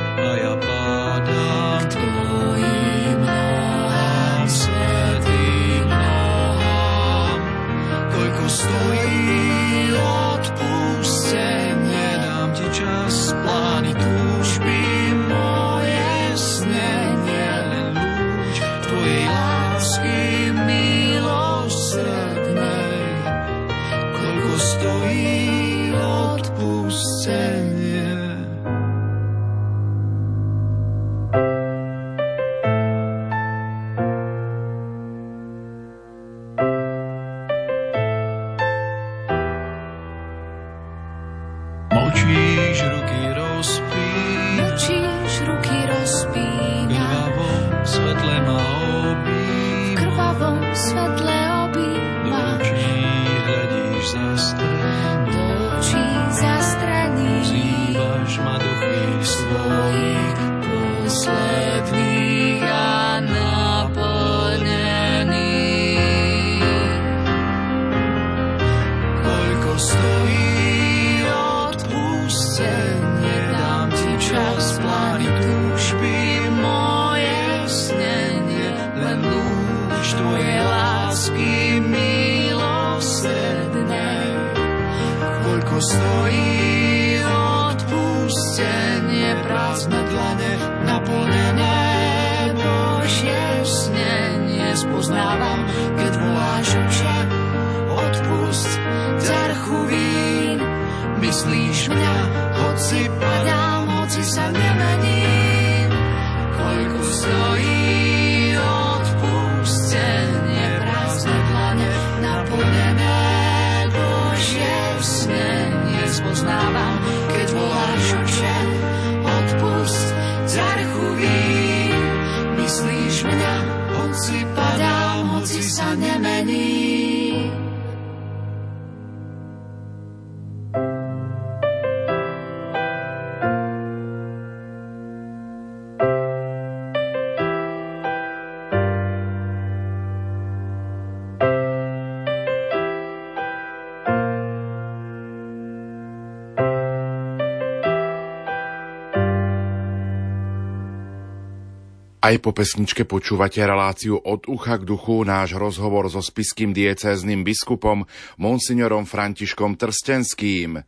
Aj po pesničke počúvate reláciu od ucha k duchu náš rozhovor so spiským diecézným biskupom monsignorom Františkom Trstenským.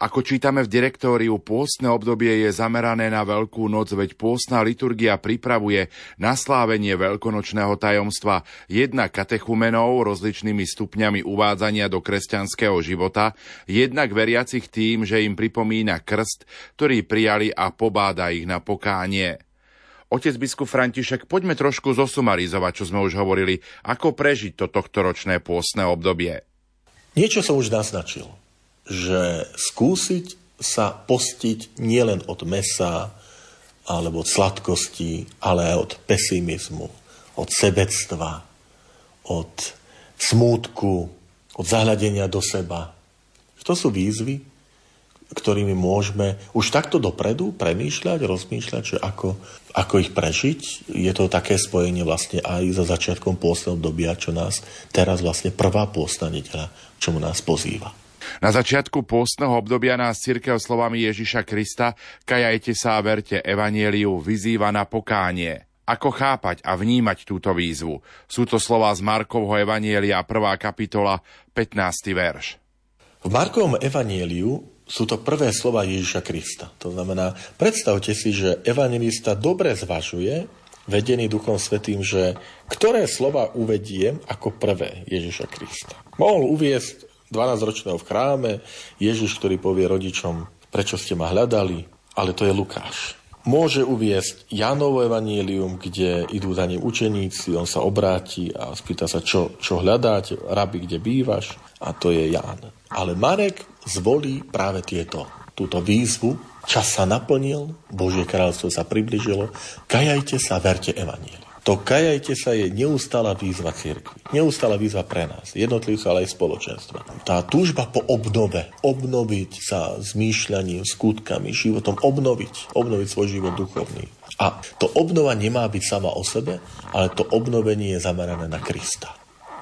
Ako čítame v direktóriu, pôstne obdobie je zamerané na Veľkú noc, veď pôstna liturgia pripravuje na slávenie veľkonočného tajomstva jednak katechumenov rozličnými stupňami uvádzania do kresťanského života, jednak veriacich tým, že im pripomína krst, ktorý prijali a pobáda ich na pokánie. Otec biskup František, poďme trošku zosumarizovať, čo sme už hovorili, ako prežiť to tohtoročné pôstne obdobie. Niečo som už naznačil, že skúsiť sa postiť nielen od mesa alebo od sladkosti, ale aj od pesimizmu, od sebectva, od smútku, od zahľadenia do seba. To sú výzvy, ktorými môžeme už takto dopredu premýšľať, rozmýšľať, že ako, ako ich prežiť. Je to také spojenie vlastne aj so začiatkom pôstneho obdobia, čo nás teraz vlastne prvá pôstna nedela, čomu nás pozýva. Na začiatku pôstneho obdobia nás církev slovami Ježiša Krista kajajte sa a verte evanieliu vyzýva na pokánie. Ako chápať a vnímať túto výzvu? Sú to slova z Markovho Evanielia, 1. kapitola, 15. verš. V Markovom Evanieliu sú to prvé slova Ježiša Krista. To znamená, predstavte si, že evangelista dobre zvažuje, vedený Duchom Svetým, že ktoré slova uvediem ako prvé Ježiša Krista. Mohol uviesť 12-ročného v chráme, Ježiš, ktorý povie rodičom, prečo ste ma hľadali, ale to je Lukáš môže uviesť Jánovo evanílium, kde idú za ním učeníci, on sa obráti a spýta sa, čo, čo hľadáte, rabi, kde bývaš, a to je Ján. Ale Marek zvolí práve tieto, túto výzvu, čas sa naplnil, Božie kráľstvo sa približilo, kajajte sa, verte evanílium. To kajajte sa je neustála výzva cirkvi. Neustála výzva pre nás, jednotlivcov, ale aj spoločenstva. Tá túžba po obnove, obnoviť sa zmýšľaním, skutkami, životom, obnoviť, obnoviť svoj život duchovný. A to obnova nemá byť sama o sebe, ale to obnovenie je zamerané na Krista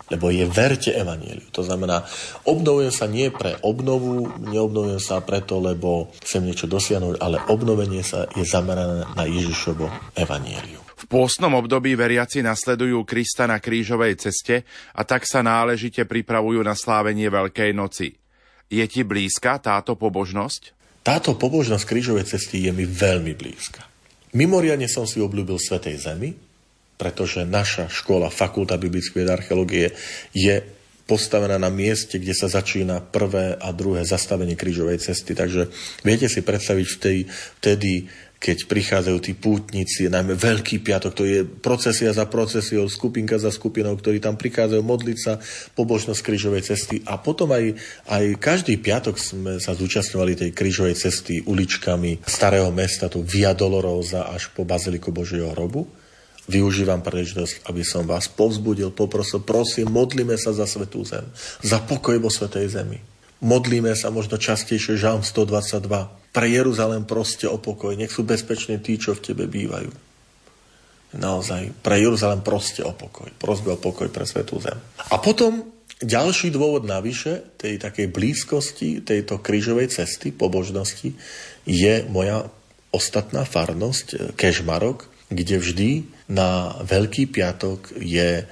lebo je verte evaníliu. To znamená, obnovujem sa nie pre obnovu, neobnovujem sa preto, lebo chcem niečo dosiahnuť, ale obnovenie sa je zamerané na Ježišovo evaníliu. V pôstnom období veriaci nasledujú Krista na krížovej ceste a tak sa náležite pripravujú na slávenie Veľkej noci. Je ti blízka táto pobožnosť? Táto pobožnosť krížovej cesty je mi veľmi blízka. Mimoriadne som si obľúbil Svetej Zemi, pretože naša škola, Fakulta biblickej archeológie je postavená na mieste, kde sa začína prvé a druhé zastavenie krížovej cesty. Takže viete si predstaviť vtedy, vtedy keď prichádzajú tí pútnici, najmä Veľký piatok, to je procesia za procesiou, skupinka za skupinou, ktorí tam prichádzajú modliť sa, pobožnosť krížovej cesty. A potom aj, aj každý piatok sme sa zúčastňovali tej krížovej cesty uličkami starého mesta, tu Via Dolorosa až po Baziliku Božieho hrobu. Využívam príležitosť, aby som vás povzbudil, poprosil, prosím, modlíme sa za svetú zem, za pokoj vo svetej zemi. Modlíme sa možno častejšie, Žalm 122, pre Jeruzalém proste o pokoj. Nech sú bezpečné tí, čo v tebe bývajú. Naozaj, pre Jeruzalém proste o pokoj. Prosbe o pokoj pre Svetú zem. A potom ďalší dôvod navyše tej takej blízkosti tejto krížovej cesty, pobožnosti, je moja ostatná farnosť Kežmarok, kde vždy na Veľký piatok je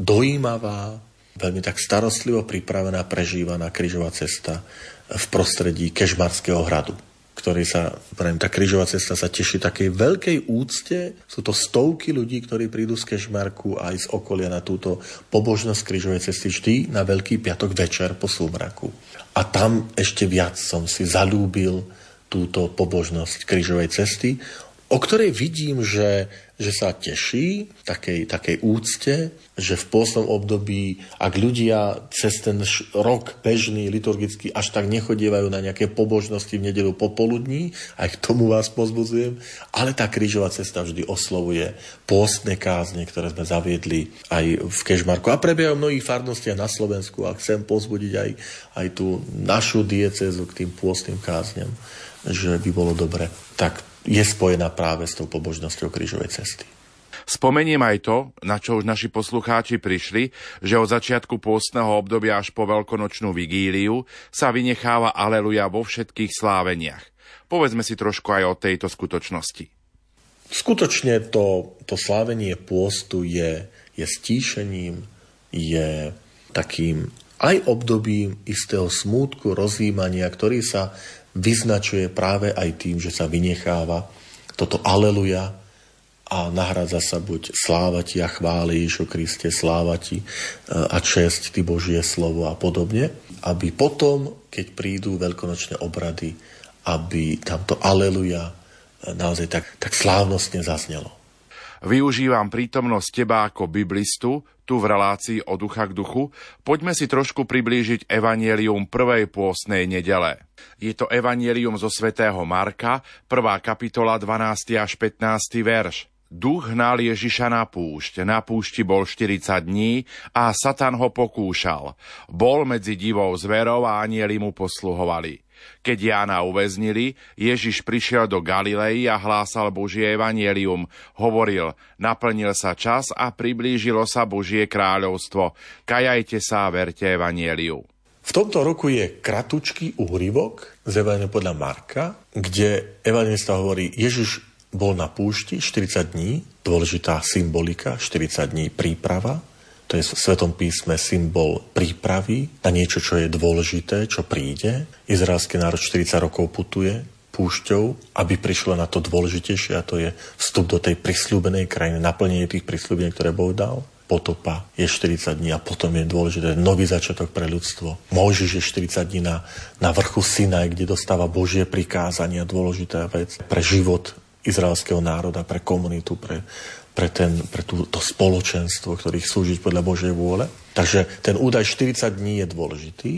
dojímavá, veľmi tak starostlivo pripravená, prežívaná krížová cesta v prostredí Kežmarského hradu ktorý sa, tá krížová cesta sa teší takej veľkej úcte. Sú to stovky ľudí, ktorí prídu z Kešmarku aj z okolia na túto pobožnosť krížovej cesty vždy na Veľký piatok večer po súmraku. A tam ešte viac som si zalúbil túto pobožnosť krížovej cesty, o ktorej vidím, že, že sa teší takej, takej úcte, že v pôstnom období, ak ľudia cez ten rok bežný, liturgický, až tak nechodievajú na nejaké pobožnosti v nedelu popoludní, aj k tomu vás pozbudzujem, ale tá krížová cesta vždy oslovuje pôstne kázne, ktoré sme zaviedli aj v Kežmarku. A prebiehajú mnohých farnostiach na Slovensku a chcem pozbudiť aj, aj tú našu diecezu k tým pôstnym kázňam, že by bolo dobre tak je spojená práve s tou pobožnosťou krížovej cesty. Spomeniem aj to, na čo už naši poslucháči prišli, že od začiatku pôstneho obdobia až po veľkonočnú vigíliu sa vynecháva aleluja vo všetkých sláveniach. Povedzme si trošku aj o tejto skutočnosti. Skutočne to, to slávenie pôstu je, je stíšením, je takým aj obdobím istého smútku, rozjímania, ktorý sa vyznačuje práve aj tým, že sa vynecháva toto aleluja a nahrádza sa buď sláva ti a chváli Ježišu Kriste, sláva ti e, a česť ty Božie slovo a podobne, aby potom, keď prídu veľkonočné obrady, aby tamto aleluja e, naozaj tak, tak slávnostne zaznelo. Využívam prítomnosť teba ako biblistu, tu v relácii od ducha k duchu, poďme si trošku priblížiť evanielium prvej pôstnej nedele. Je to evanielium zo svätého Marka, 1. kapitola 12. až 15. verš. Duch hnal Ježiša na púšť. Na púšti bol 40 dní a Satan ho pokúšal. Bol medzi divou zverou a anieli mu posluhovali. Keď Jána uväznili, Ježiš prišiel do Galilei a hlásal Božie evanielium. Hovoril, naplnil sa čas a priblížilo sa Božie kráľovstvo. Kajajte sa a verte evanieliu. V tomto roku je kratučký úryvok z Evangelium podľa Marka, kde evangelista hovorí, Ježiš bol na púšti 40 dní, dôležitá symbolika, 40 dní príprava. To je v Svetom písme symbol prípravy na niečo, čo je dôležité, čo príde. Izraelský národ 40 rokov putuje púšťou, aby prišlo na to dôležitejšie a to je vstup do tej prisľúbenej krajiny, naplnenie tých prisľúbení, ktoré Boh dal potopa je 40 dní a potom je dôležité nový začiatok pre ľudstvo. Mojžiš je 40 dní na, na vrchu Sinaj, kde dostáva Božie prikázania, dôležitá vec pre život izraelského národa, pre komunitu, pre, pre, ten, pre tú, to spoločenstvo, ktorých slúžiť podľa Božej vôle. Takže ten údaj 40 dní je dôležitý,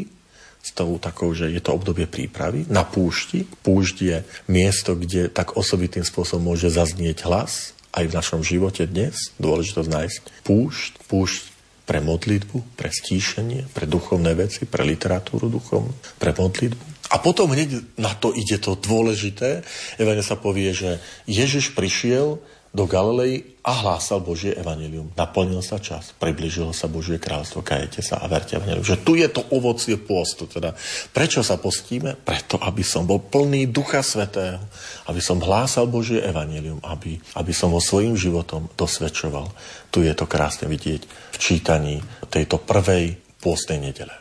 s tou takou, že je to obdobie prípravy na púšti. Púšť je miesto, kde tak osobitým spôsobom môže zaznieť hlas, aj v našom živote dnes, dôležitosť nájsť púšť, púšť pre modlitbu, pre stíšenie, pre duchovné veci, pre literatúru duchovnú, pre modlitbu. A potom hneď na to ide to dôležité. Evangel sa povie, že Ježiš prišiel do Galilei a hlásal Božie evanelium. Naplnil sa čas, približilo sa Božie kráľstvo, kajete sa a verte evanelium. Že tu je to ovocie pôstu. Teda, prečo sa postíme? Preto, aby som bol plný Ducha Svetého, aby som hlásal Božie evanelium, aby, aby som vo svojím životom dosvedčoval. Tu je to krásne vidieť v čítaní tejto prvej pôstnej nedele.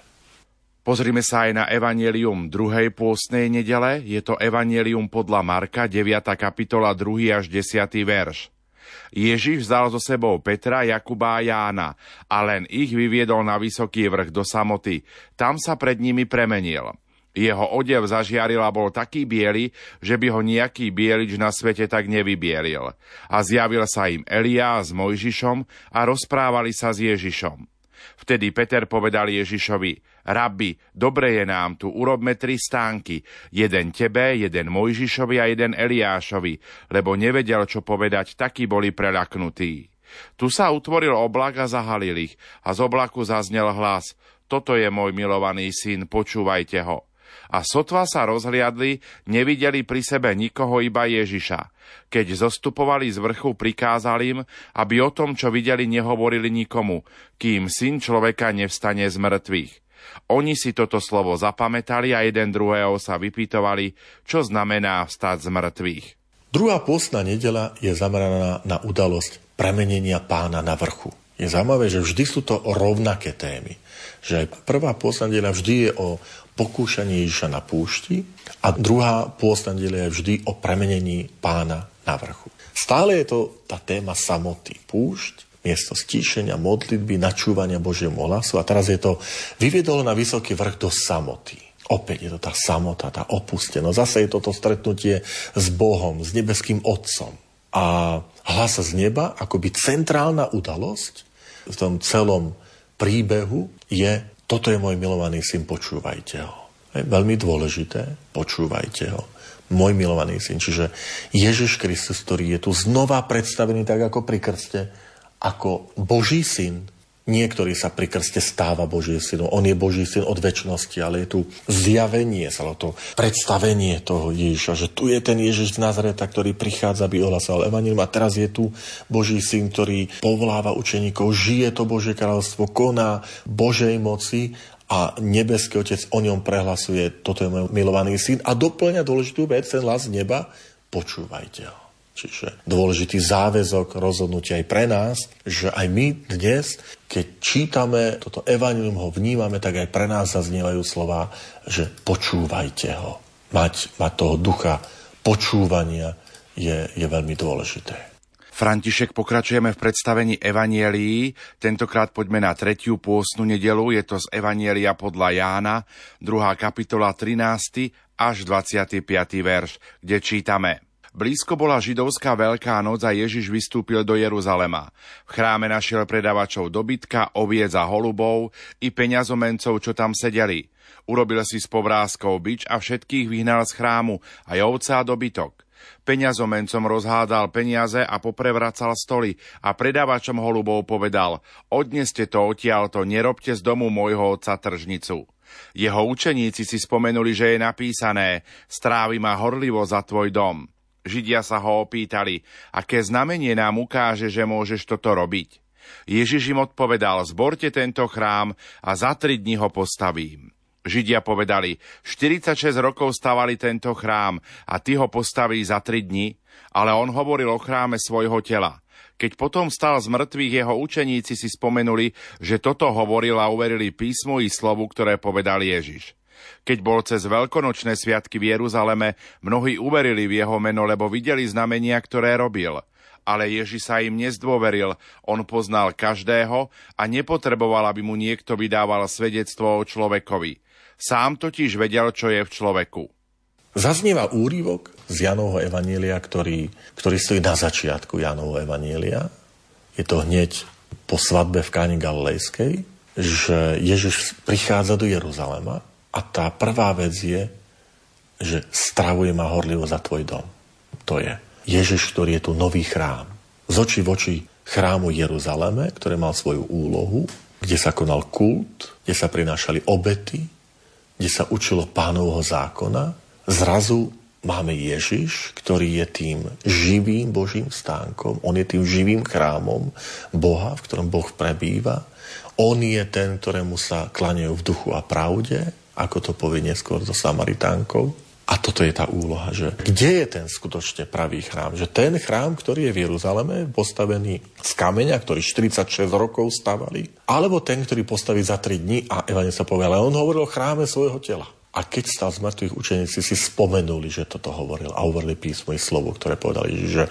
Pozrime sa aj na Evangelium druhej pôstnej nedele. Je to Evangelium podľa Marka, 9. kapitola, 2. až 10. verš. Ježiš vzal so sebou Petra, Jakuba a Jána a len ich vyviedol na vysoký vrch do samoty. Tam sa pred nimi premenil. Jeho odev zažiaril a bol taký biely, že by ho nejaký bielič na svete tak nevybielil. A zjavil sa im Elia s Mojžišom a rozprávali sa s Ježišom. Vtedy Peter povedal Ježišovi, Rabbi, dobre je nám tu, urobme tri stánky, jeden tebe, jeden Mojžišovi a jeden Eliášovi, lebo nevedel, čo povedať, takí boli preľaknutí. Tu sa utvoril oblak a zahalil ich a z oblaku zaznel hlas, toto je môj milovaný syn, počúvajte ho a sotva sa rozhliadli, nevideli pri sebe nikoho iba Ježiša. Keď zostupovali z vrchu, prikázal im, aby o tom, čo videli, nehovorili nikomu, kým syn človeka nevstane z mŕtvych. Oni si toto slovo zapamätali a jeden druhého sa vypýtovali, čo znamená vstať z mŕtvych. Druhá postná nedela je zameraná na udalosť premenenia pána na vrchu. Je zaujímavé, že vždy sú to rovnaké témy. Že prvá postná nedela vždy je o pokúšanie Ježiša na púšti a druhá pôstna je vždy o premenení pána na vrchu. Stále je to tá téma samoty. Púšť, miesto stíšenia, modlitby, načúvania Božiemu hlasu a teraz je to vyviedol na vysoký vrch do samoty. Opäť je to tá samota, tá opustenosť. Zase je toto stretnutie s Bohom, s nebeským Otcom. A hlas z neba, akoby centrálna udalosť v tom celom príbehu je toto je môj milovaný syn, počúvajte ho. Je veľmi dôležité, počúvajte ho. Môj milovaný syn. Čiže Ježiš Kristus, ktorý je tu znova predstavený tak ako pri krste, ako Boží syn, Niektorý sa pri krste stáva Boží synom. On je Boží syn od väčšnosti, ale je tu zjavenie, ale to predstavenie toho Ježiša, že tu je ten Ježiš z Nazareta, ktorý prichádza, aby ohlasal Evangelium a teraz je tu Boží syn, ktorý povoláva učeníkov, žije to Božie kráľovstvo, koná Božej moci a nebeský otec o ňom prehlasuje, toto je môj milovaný syn a doplňa dôležitú vec, ten hlas neba, počúvajte ho. Čiže dôležitý záväzok, rozhodnutie aj pre nás, že aj my dnes, keď čítame toto evanilium, ho vnímame, tak aj pre nás zaznievajú slova, že počúvajte ho. Mať, mať toho ducha počúvania je, je veľmi dôležité. František, pokračujeme v predstavení Evanielii. Tentokrát poďme na tretiu pôstnu nedelu. Je to z Evanielia podľa Jána, 2. kapitola 13. až 25. verš, kde čítame – Blízko bola židovská Veľká noc a Ježiš vystúpil do Jeruzalema. V chráme našiel predavačov dobytka, oviec a holubov i peňazomencov, čo tam sedeli. Urobil si s povrázkou bič a všetkých vyhnal z chrámu, aj ovca a dobytok. Peňazomencom rozhádal peniaze a poprevracal stoly a predávačom holubov povedal Odneste to odtiaľto, nerobte z domu môjho otca tržnicu. Jeho učeníci si spomenuli, že je napísané Strávi ma horlivo za tvoj dom. Židia sa ho opýtali, aké znamenie nám ukáže, že môžeš toto robiť. Ježiš im odpovedal, zborte tento chrám a za tri dni ho postavím. Židia povedali, 46 rokov stavali tento chrám a ty ho postaví za tri dni, ale on hovoril o chráme svojho tela. Keď potom stal z mŕtvych, jeho učeníci si spomenuli, že toto hovoril a uverili písmu i slovu, ktoré povedal Ježiš. Keď bol cez veľkonočné sviatky v Jeruzaleme, mnohí uverili v jeho meno, lebo videli znamenia, ktoré robil. Ale Ježi sa im nezdôveril, on poznal každého a nepotreboval, aby mu niekto vydával svedectvo o človekovi. Sám totiž vedel, čo je v človeku. Zaznieva úrivok z Janovho Evanielia, ktorý, ktorý stojí na začiatku Janovho Evanielia. Je to hneď po svadbe v Káni Galilejskej, že Ježiš prichádza do Jeruzalema a tá prvá vec je, že stravuje ma horlivo za tvoj dom. To je Ježiš, ktorý je tu nový chrám. Z očí v oči chrámu Jeruzaleme, ktoré mal svoju úlohu, kde sa konal kult, kde sa prinášali obety, kde sa učilo pánovho zákona. Zrazu máme Ježiš, ktorý je tým živým Božím stánkom. On je tým živým chrámom Boha, v ktorom Boh prebýva. On je ten, ktorému sa klanejú v duchu a pravde ako to povie neskôr so Samaritánkou. A toto je tá úloha, že kde je ten skutočne pravý chrám? Že ten chrám, ktorý je v Jeruzaleme, postavený z kameňa, ktorý 46 rokov stavali, alebo ten, ktorý postaví za 3 dní a Evane sa povie, ale on hovoril o chráme svojho tela. A keď stal z mŕtvych učeníci si spomenuli, že toto hovoril a hovorili písmo i slovo, ktoré povedali, že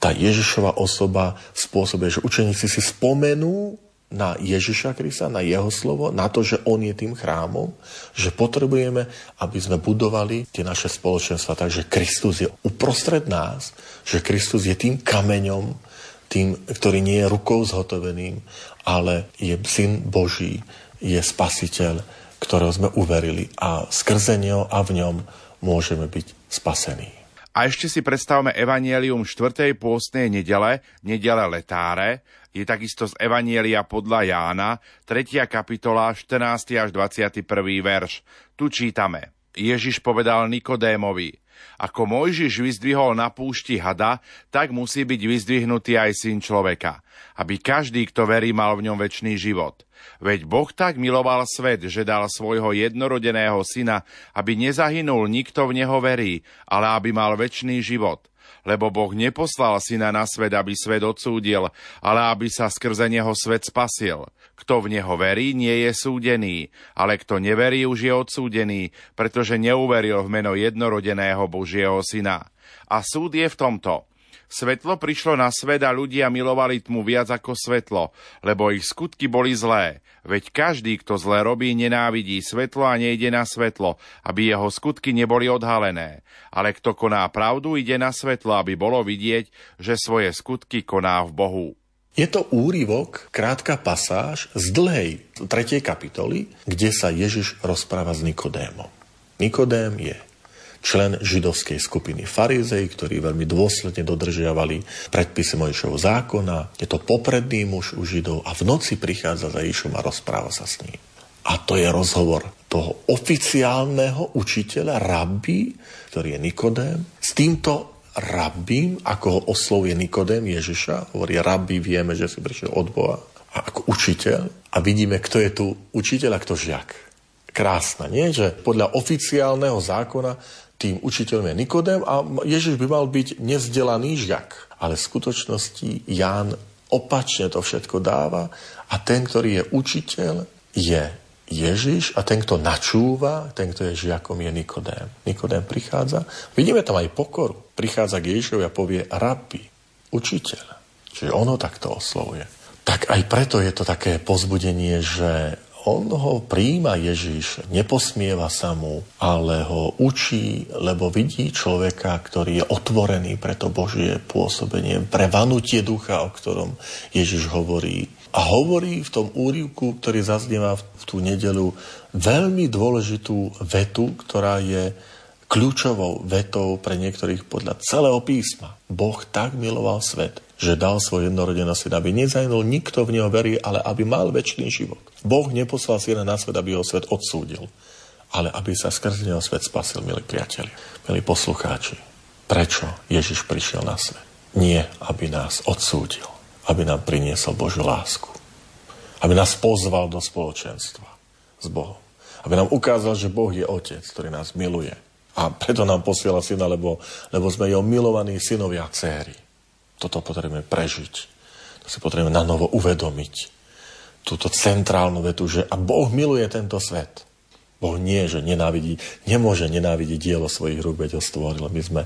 tá Ježišova osoba spôsobuje, že učeníci si spomenú na Ježiša Krista, na jeho slovo, na to, že on je tým chrámom, že potrebujeme, aby sme budovali tie naše spoločenstva tak, že Kristus je uprostred nás, že Kristus je tým kameňom, tým, ktorý nie je rukou zhotoveným, ale je syn Boží, je spasiteľ, ktorého sme uverili a skrze neho a v ňom môžeme byť spasení. A ešte si predstavme Evangelium 4. pôstnej nedele, nedele letáre, je takisto z Evanielia podľa Jána, 3. kapitola, 14. až 21. verš. Tu čítame. Ježiš povedal Nikodémovi, ako Mojžiš vyzdvihol na púšti hada, tak musí byť vyzdvihnutý aj syn človeka, aby každý, kto verí, mal v ňom väčší život. Veď Boh tak miloval svet, že dal svojho jednorodeného syna, aby nezahynul nikto v neho verí, ale aby mal väčší život lebo Boh neposlal syna na svet, aby svet odsúdil, ale aby sa skrze neho svet spasil. Kto v neho verí, nie je súdený, ale kto neverí, už je odsúdený, pretože neuveril v meno jednorodeného Božieho syna. A súd je v tomto. Svetlo prišlo na svet a ľudia milovali tmu viac ako svetlo, lebo ich skutky boli zlé. Veď každý, kto zlé robí, nenávidí svetlo a nejde na svetlo, aby jeho skutky neboli odhalené. Ale kto koná pravdu, ide na svetlo, aby bolo vidieť, že svoje skutky koná v Bohu. Je to úryvok, krátka pasáž z dlhej 3. kapitoly, kde sa Ježiš rozpráva s Nikodémom. Nikodém je člen židovskej skupiny farizej, ktorí veľmi dôsledne dodržiavali predpisy Mojšovho zákona. Je to popredný muž u Židov a v noci prichádza za Ježišom a rozpráva sa s ním. A to je rozhovor toho oficiálneho učiteľa, rabbi, ktorý je Nikodém, s týmto rabím, ako ho oslovuje Nikodém Ježiša, hovorí rabbi, vieme, že si prišiel od Boha, a ako učiteľ. A vidíme, kto je tu učiteľ a kto žiak. Krásna, nie? Že podľa oficiálneho zákona tým učiteľom je Nikodém a Ježiš by mal byť nevzdelaný žiak. Ale v skutočnosti Ján opačne to všetko dáva a ten, ktorý je učiteľ, je Ježiš a ten, kto načúva, ten, kto je žiakom, je Nikodém. Nikodém prichádza, vidíme tam aj pokoru. Prichádza k Ježišovi a povie rabi, učiteľ. Čiže ono takto oslovuje. Tak aj preto je to také pozbudenie, že on ho príjma Ježiš, neposmieva sa mu, ale ho učí, lebo vidí človeka, ktorý je otvorený pre to Božie pôsobenie, pre vanutie ducha, o ktorom Ježiš hovorí. A hovorí v tom úrivku, ktorý zaznieva v tú nedelu, veľmi dôležitú vetu, ktorá je kľúčovou vetou pre niektorých podľa celého písma. Boh tak miloval svet, že dal svoj jednorodený syn, aby nezajnul nikto v neho verí, ale aby mal väčší život. Boh neposlal syna na svet, aby ho svet odsúdil, ale aby sa skrze neho svet spasil, milí priatelia, milí poslucháči. Prečo Ježiš prišiel na svet? Nie, aby nás odsúdil, aby nám priniesol Božiu lásku, aby nás pozval do spoločenstva s Bohom, aby nám ukázal, že Boh je Otec, ktorý nás miluje, a preto nám posiela syna, lebo, lebo sme jeho milovaní synovia a céry. Toto potrebujeme prežiť. To si potrebujeme na novo uvedomiť. Túto centrálnu vetu, že a Boh miluje tento svet. Boh nie, že nenávidí, nemôže nenávidieť dielo svojich rúk, veď ho stvoril. My sme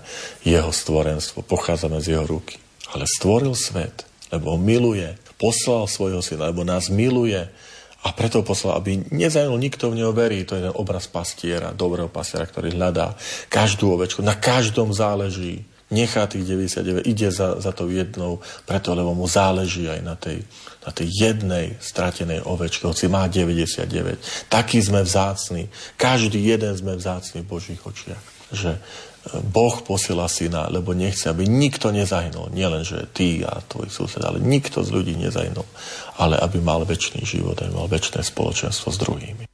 jeho stvorenstvo, pochádzame z jeho ruky. Ale stvoril svet, lebo ho miluje, poslal svojho syna, lebo nás miluje, a preto poslal, aby nezajnul nikto v neho verí. To je ten obraz pastiera, dobrého pastiera, ktorý hľadá každú ovečku. Na každom záleží. Nechá tých 99, ide za, za tou jednou, preto, lebo mu záleží aj na tej, na tej jednej stratenej ovečke, hoci má 99. Taký sme vzácni. Každý jeden sme vzácni v Božích očiach. Že Boh posiela syna, lebo nechce, aby nikto nezahynul. Nielen, že ty a tvoj sused, ale nikto z ľudí nezahynul. Ale aby mal väčší život, aby mal väčšie spoločenstvo s druhými.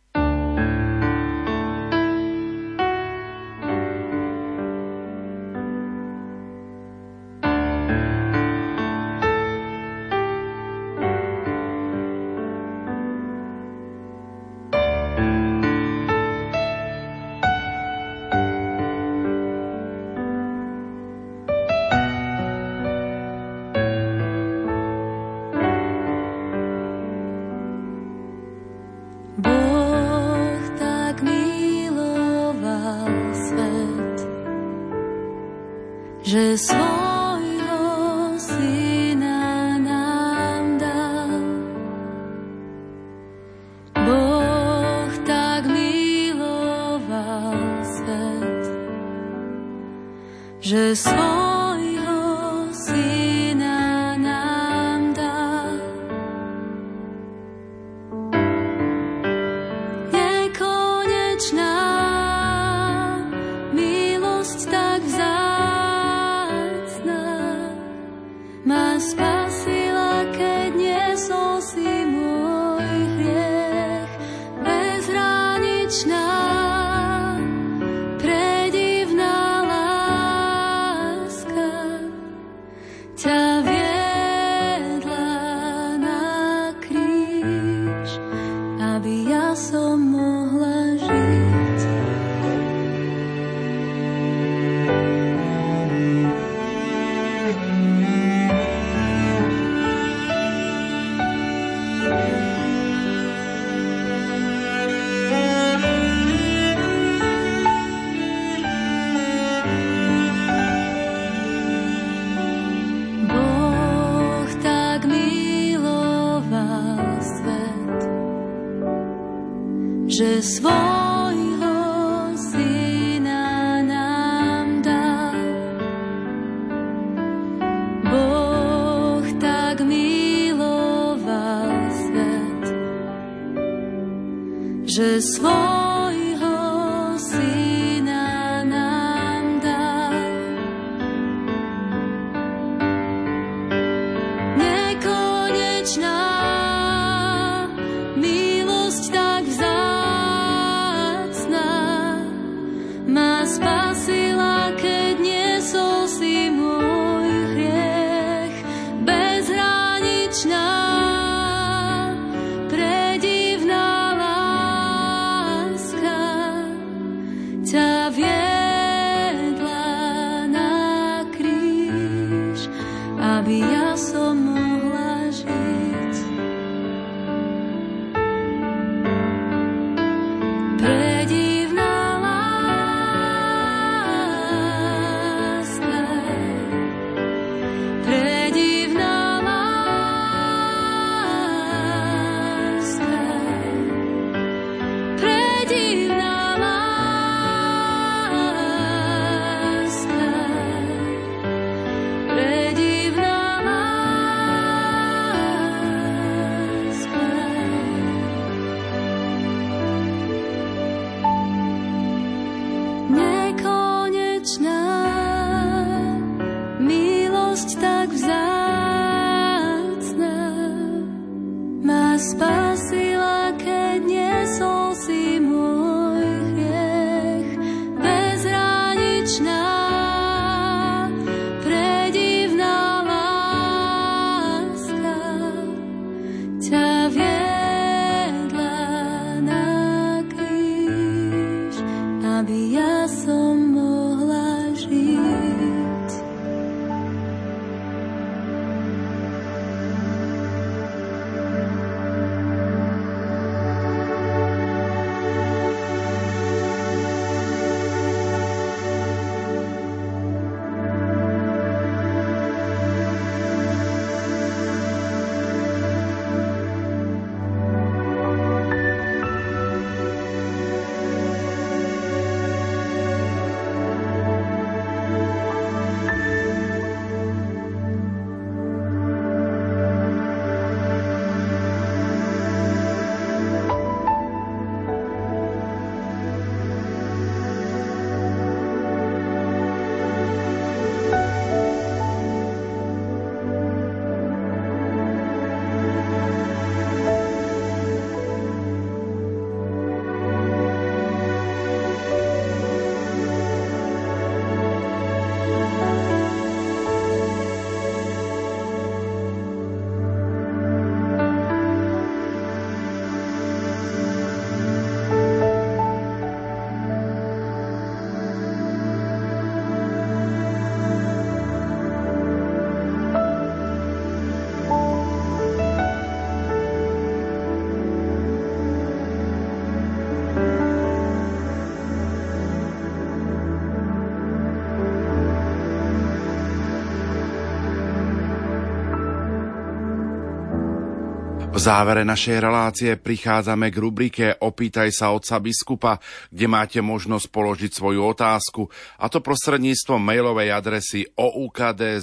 Závere našej relácie prichádzame k rubrike Opýtaj sa otca biskupa, kde máte možnosť položiť svoju otázku, a to prostredníctvom mailovej adresy oukd.lumen.sk.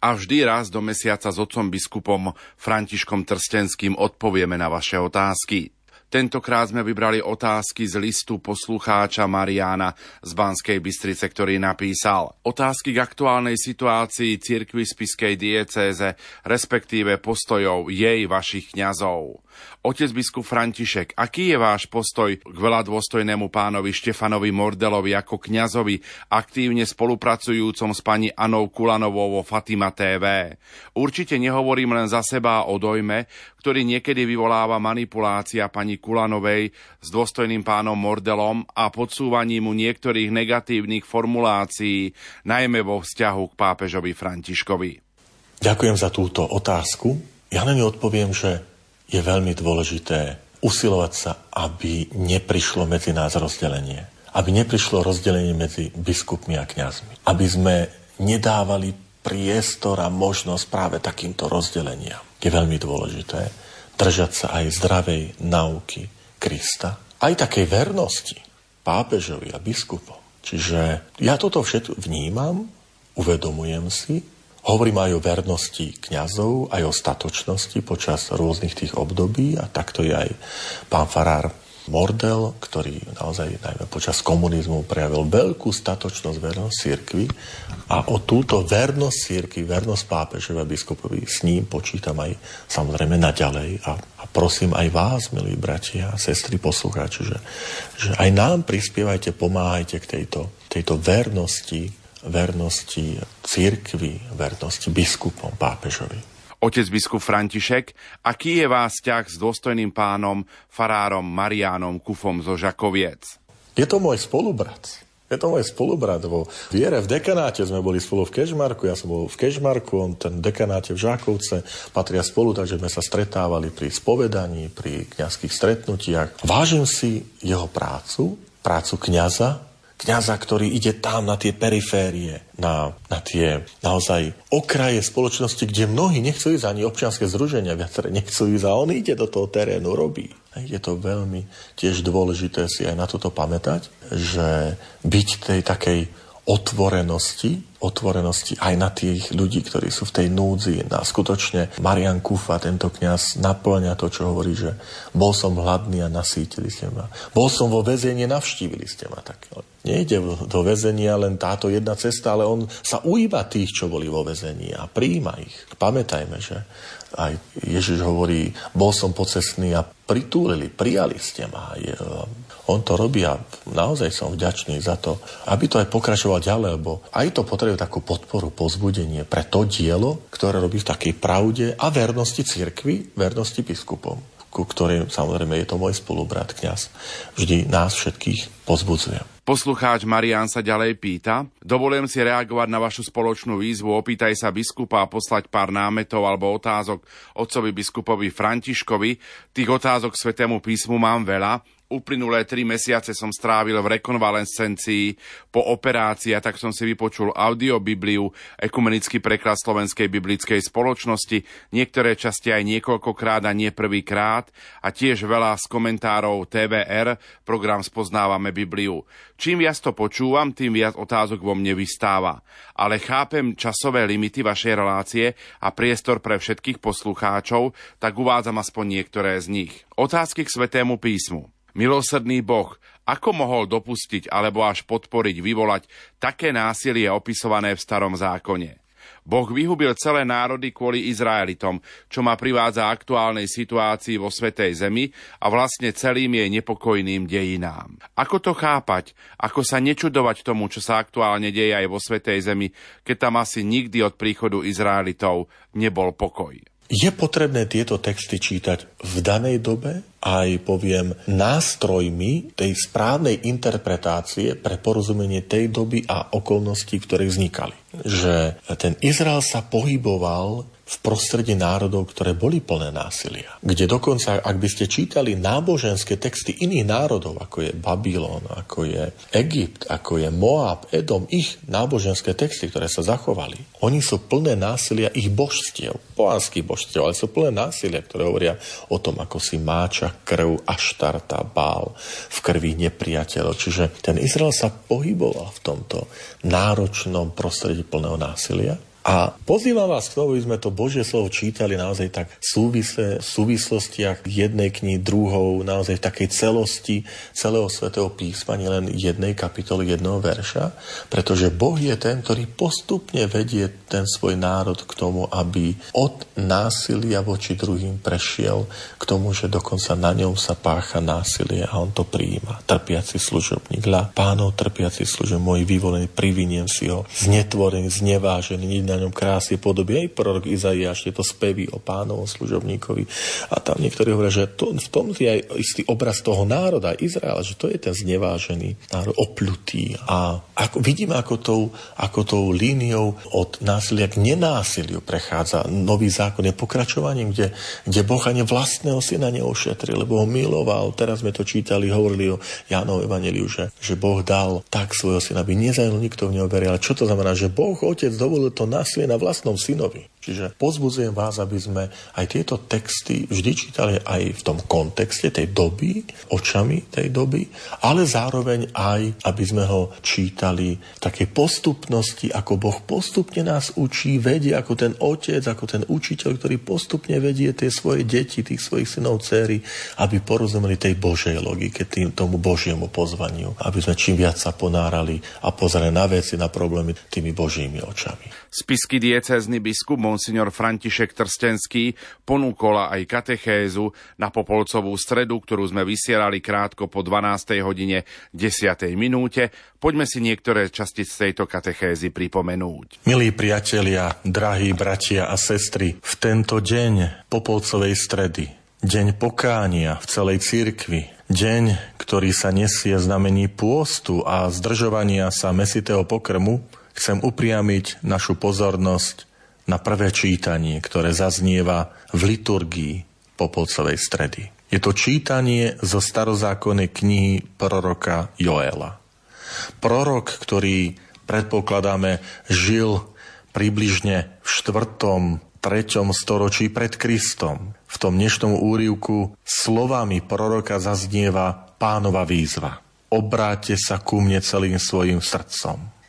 A vždy raz do mesiaca s otcom biskupom Františkom Trstenským odpovieme na vaše otázky. Tentokrát sme vybrali otázky z listu poslucháča Mariana z Banskej Bystrice, ktorý napísal otázky k aktuálnej situácii cirkvi spiskej diecéze, respektíve postojov jej vašich kňazov. Otec biskup František, aký je váš postoj k veľa dôstojnému pánovi Štefanovi Mordelovi ako kňazovi, aktívne spolupracujúcom s pani Anou Kulanovou vo Fatima TV? Určite nehovorím len za seba o dojme, ktorý niekedy vyvoláva manipulácia pani Kulanovej s dôstojným pánom Mordelom a podsúvaním mu niektorých negatívnych formulácií, najmä vo vzťahu k pápežovi Františkovi. Ďakujem za túto otázku. Ja na ňu odpoviem, že je veľmi dôležité usilovať sa, aby neprišlo medzi nás rozdelenie. Aby neprišlo rozdelenie medzi biskupmi a kňazmi. Aby sme nedávali priestor a možnosť práve takýmto rozdeleniam. Je veľmi dôležité držať sa aj zdravej nauky Krista, aj takej vernosti pápežovi a biskupom. Čiže ja toto všetko vnímam, uvedomujem si Hovorím aj o vernosti kňazov, aj o statočnosti počas rôznych tých období a takto je aj pán Farár Mordel, ktorý naozaj najmä počas komunizmu prejavil veľkú statočnosť vernosť církvy a o túto vernosť církvy, vernosť pápežovi a biskupovi s ním počítam aj samozrejme naďalej. A, a prosím aj vás, milí bratia a sestry poslucháči, že, že aj nám prispievajte, pomáhajte k tejto, tejto vernosti vernosti církvi, vernosti biskupom, pápežovi. Otec biskup František, aký je vás vzťah s dôstojným pánom, farárom Marianom Kufom zo Žakoviec? Je to môj spolubrat. Je to môj spolubrat vo viere. V dekanáte sme boli spolu v Kežmarku, ja som bol v Kežmarku, on ten dekanáte v Žákovce, patria spolu, takže sme sa stretávali pri spovedaní, pri kňazských stretnutiach. Vážim si jeho prácu, prácu kňaza, kňaza, ktorý ide tam na tie periférie, na, na tie naozaj okraje spoločnosti, kde mnohí nechcú ísť ani občianske združenia, viaceré nechcú ísť a on ide do toho terénu, robí. Je to veľmi tiež dôležité si aj na toto pamätať, že byť tej takej otvorenosti, otvorenosti aj na tých ľudí, ktorí sú v tej núdzi. A skutočne Marian Kufa, tento kňaz, naplňa to, čo hovorí, že bol som hladný a nasítili ste ma. Bol som vo väzení, navštívili ste ma. Tak no, nejde do väzenia len táto jedna cesta, ale on sa ujíva tých, čo boli vo väzení a príjma ich. Pamätajme, že aj Ježiš hovorí, bol som pocestný a pritúlili, prijali ste ma. Je, on to robí a naozaj som vďačný za to, aby to aj pokračoval ďalej, lebo aj to potrebuje takú podporu, pozbudenie pre to dielo, ktoré robí v takej pravde a vernosti cirkvi, vernosti biskupom, ku ktorým samozrejme je to môj spolubrat kňaz. Vždy nás všetkých pozbudzuje. Poslucháč Marian sa ďalej pýta, dovolujem si reagovať na vašu spoločnú výzvu, opýtaj sa biskupa a poslať pár námetov alebo otázok otcovi biskupovi Františkovi. Tých otázok svetému písmu mám veľa, Uplynulé tri mesiace som strávil v rekonvalescencii po operácii a tak som si vypočul audiobibliu, ekumenický preklad Slovenskej biblickej spoločnosti, niektoré časti aj niekoľkokrát a nie prvýkrát a tiež veľa z komentárov TVR, program Spoznávame Bibliu. Čím viac to počúvam, tým viac otázok vo mne vystáva. Ale chápem časové limity vašej relácie a priestor pre všetkých poslucháčov, tak uvádzam aspoň niektoré z nich. Otázky k Svetému písmu. Milosrdný Boh, ako mohol dopustiť alebo až podporiť vyvolať také násilie opisované v starom zákone? Boh vyhubil celé národy kvôli Izraelitom, čo ma privádza aktuálnej situácii vo Svetej Zemi a vlastne celým jej nepokojným dejinám. Ako to chápať? Ako sa nečudovať tomu, čo sa aktuálne deje aj vo Svetej Zemi, keď tam asi nikdy od príchodu Izraelitov nebol pokoj? Je potrebné tieto texty čítať v danej dobe aj, poviem, nástrojmi tej správnej interpretácie pre porozumenie tej doby a okolností, ktoré vznikali. Že ten Izrael sa pohyboval v prostredí národov, ktoré boli plné násilia. Kde dokonca, ak by ste čítali náboženské texty iných národov, ako je Babylon, ako je Egypt, ako je Moab, Edom, ich náboženské texty, ktoré sa zachovali, oni sú plné násilia ich božstiev, poánskych božstiev, ale sú plné násilia, ktoré hovoria o tom, ako si máča krv a štarta bál v krvi nepriateľov. Čiže ten Izrael sa pohyboval v tomto náročnom prostredí plného násilia a pozývam vás k tomu, aby sme to Božie slovo čítali naozaj tak súvisle, v súvislostiach jednej knihy, druhou, naozaj v takej celosti celého svetého písma, nielen jednej kapitoly, jedného verša, pretože Boh je ten, ktorý postupne vedie ten svoj národ k tomu, aby od násilia voči druhým prešiel k tomu, že dokonca na ňom sa pácha násilie a on to prijíma. Trpiaci služobník, la pánov trpiaci služobník, môj vyvolený, priviniem si ho, znetvorený, znevážený, na ňom krásy podoby. Aj prorok Izaiáš, to spevy o pánovom služobníkovi. A tam niektorí hovoria, že to, v tom je aj istý obraz toho národa, Izraela, že to je ten znevážený národ, opľutý. A ako, vidíme, ako tou, ako tou líniou od násilia k nenásiliu prechádza nový zákon, je pokračovaním, kde, kde Boh ani vlastného syna neošetril, lebo ho miloval. Teraz sme to čítali, hovorili o Jánov Evangeliu, že, že Boh dal tak svojho syna, aby nezajil nikto v neho veril. Ale čo to znamená? Že Boh, Otec, dovolil to násilie na vlastnom synovi. Čiže pozbudzujem vás, aby sme aj tieto texty vždy čítali aj v tom kontexte tej doby, očami tej doby, ale zároveň aj, aby sme ho čítali v takej postupnosti, ako Boh postupne nás učí, vedie ako ten otec, ako ten učiteľ, ktorý postupne vedie tie svoje deti, tých svojich synov, céry, aby porozumeli tej Božej logike, tým, tomu Božiemu pozvaniu, aby sme čím viac sa ponárali a pozerali na veci, na problémy tými Božími očami. Spisky diecézny biskup Monsignor František Trstenský ponúkol aj katechézu na Popolcovú stredu, ktorú sme vysielali krátko po 12. hodine 10. minúte. Poďme si niektoré časti z tejto katechézy pripomenúť. Milí priatelia, drahí bratia a sestry, v tento deň Popolcovej stredy, deň pokánia v celej cirkvi, deň, ktorý sa nesie znamení pôstu a zdržovania sa mesitého pokrmu, chcem upriamiť našu pozornosť na prvé čítanie, ktoré zaznieva v liturgii Popolcovej stredy. Je to čítanie zo starozákonnej knihy proroka Joela. Prorok, ktorý predpokladáme žil približne v 4. 3. storočí pred Kristom. V tom dnešnom úrivku slovami proroka zaznieva pánova výzva. Obráte sa ku mne celým svojim srdcom.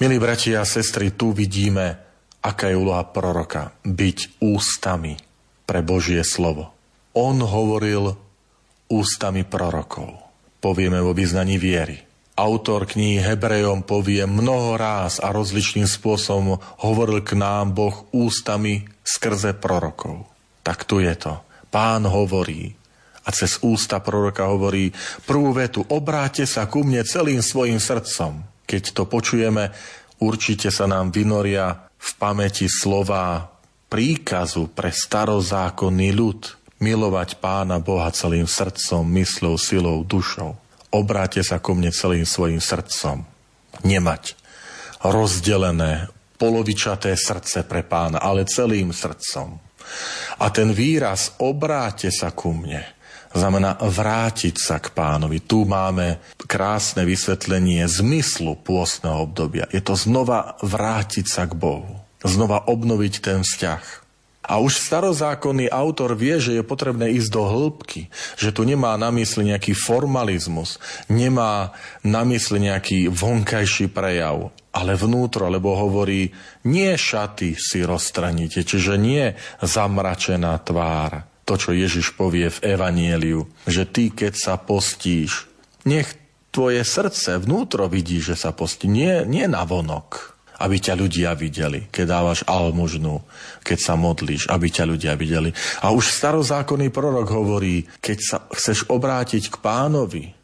Milí bratia a sestry, tu vidíme, aká je úloha proroka. Byť ústami pre Božie slovo. On hovoril ústami prorokov. Povieme vo vyznaní viery. Autor knihy Hebrejom povie mnoho ráz a rozličným spôsobom hovoril k nám Boh ústami skrze prorokov. Tak tu je to. Pán hovorí a cez ústa proroka hovorí prvú vetu, obráte sa ku mne celým svojim srdcom. Keď to počujeme, určite sa nám vynoria v pamäti slova príkazu pre starozákonný ľud milovať Pána Boha celým srdcom, myslou, silou, dušou. Obráte sa ku mne celým svojim srdcom. Nemať rozdelené, polovičaté srdce pre pána, ale celým srdcom. A ten výraz obráte sa ku mne znamená vrátiť sa k pánovi. Tu máme krásne vysvetlenie zmyslu pôstneho obdobia. Je to znova vrátiť sa k Bohu. Znova obnoviť ten vzťah. A už starozákonný autor vie, že je potrebné ísť do hĺbky, že tu nemá na mysli nejaký formalizmus, nemá na mysli nejaký vonkajší prejav, ale vnútro, lebo hovorí, nie šaty si rozstranite, čiže nie zamračená tvár, to, čo Ježiš povie v Evanieliu, že ty, keď sa postíš, nech tvoje srdce vnútro vidí, že sa postí, nie, nie na vonok, aby ťa ľudia videli, keď dávaš almužnu, keď sa modlíš, aby ťa ľudia videli. A už starozákonný prorok hovorí, keď sa chceš obrátiť k pánovi,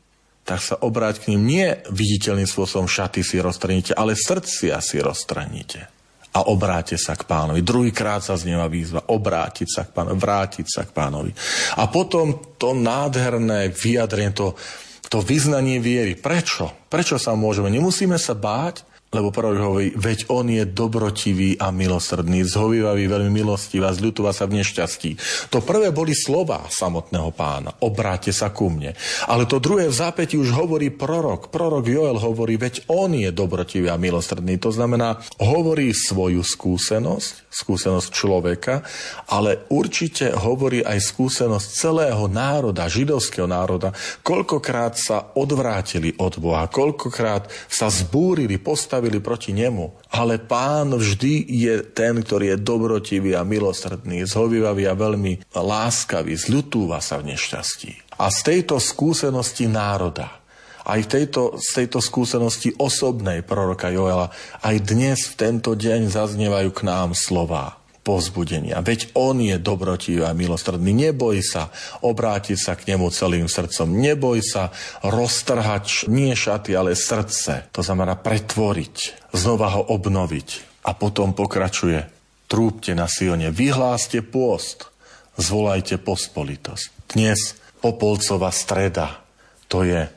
tak sa obráť k ním nie viditeľným spôsobom šaty si rozstranite, ale srdcia si rozstranite a obráte sa k pánovi. Druhýkrát sa znieva výzva obrátiť sa k pánovi, vrátiť sa k pánovi. A potom to nádherné vyjadrenie, to, to vyznanie viery. Prečo? Prečo sa môžeme? Nemusíme sa báť, lebo prorok hovorí, veď on je dobrotivý a milosrdný, zhovývavý, veľmi milostivý a zľutúva sa v nešťastí. To prvé boli slova samotného pána, obráte sa ku mne. Ale to druhé v zápäti už hovorí prorok. Prorok Joel hovorí, veď on je dobrotivý a milosrdný. To znamená, hovorí svoju skúsenosť, skúsenosť človeka, ale určite hovorí aj skúsenosť celého národa, židovského národa, koľkokrát sa odvrátili od Boha, koľkokrát sa zbúrili, postavili postavili proti nemu. Ale pán vždy je ten, ktorý je dobrotivý a milosrdný, zhovivavý a veľmi láskavý, zľutúva sa v nešťastí. A z tejto skúsenosti národa, aj v tejto, z tejto skúsenosti osobnej proroka Joela, aj dnes v tento deň zaznievajú k nám slová pozbudenia. Veď on je dobrotivý a milostredný. Neboj sa obrátiť sa k nemu celým srdcom. Neboj sa roztrhať nie šaty, ale srdce. To znamená pretvoriť, znova ho obnoviť. A potom pokračuje. Trúbte na Sione, vyhláste pôst, zvolajte pospolitosť. Dnes Popolcová streda, to je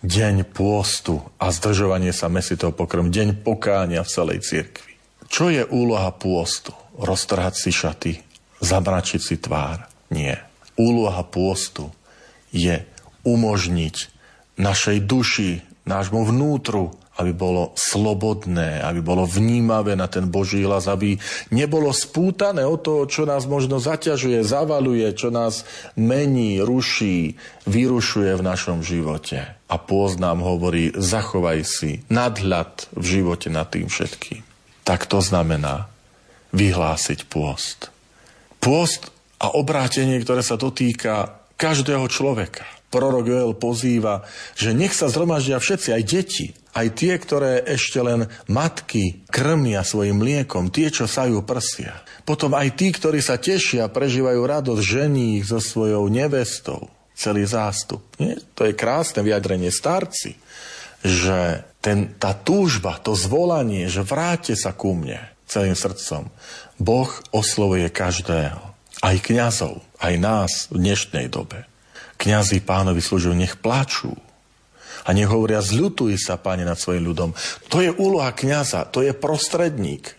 deň pôstu a zdržovanie sa mesitého pokrm, deň pokánia v celej cirkvi. Čo je úloha pôstu? Roztrhať si šaty, zamračiť si tvár. Nie. Úloha pôstu je umožniť našej duši, nášmu vnútru, aby bolo slobodné, aby bolo vnímavé na ten Boží hlas, aby nebolo spútané o to, čo nás možno zaťažuje, zavaluje, čo nás mení, ruší, vyrušuje v našom živote. A pôst nám hovorí, zachovaj si nadhľad v živote nad tým všetkým. Tak to znamená, vyhlásiť pôst. Pôst a obrátenie, ktoré sa dotýka každého človeka. Prorok Joel pozýva, že nech sa zhromaždia všetci, aj deti, aj tie, ktoré ešte len matky krmia svojim mliekom, tie, čo sajú prsia. Potom aj tí, ktorí sa tešia, prežívajú radosť žení so svojou nevestou. Celý zástup. Nie? To je krásne vyjadrenie starci, že ten, tá túžba, to zvolanie, že vráte sa ku mne, celým srdcom. Boh oslovuje každého, aj kňazov, aj nás v dnešnej dobe. Kňazi pánovi slúžujú, nech plačú. A nech hovoria, zľutuj sa, páne, nad svojim ľudom. To je úloha kňaza, to je prostredník.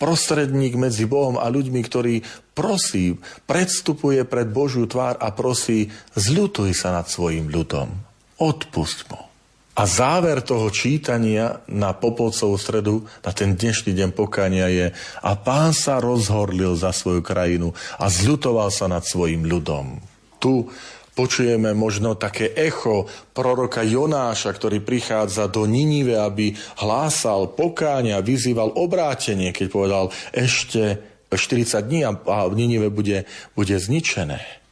Prostredník medzi Bohom a ľuďmi, ktorý prosí, predstupuje pred Božiu tvár a prosí, zľutuj sa nad svojim ľudom. Odpust mu. A záver toho čítania na Popolcovú stredu, na ten dnešný deň pokania je a pán sa rozhorlil za svoju krajinu a zľutoval sa nad svojim ľudom. Tu počujeme možno také echo proroka Jonáša, ktorý prichádza do Ninive, aby hlásal pokáňa, vyzýval obrátenie, keď povedal ešte 40 dní a Ninive bude, bude zničené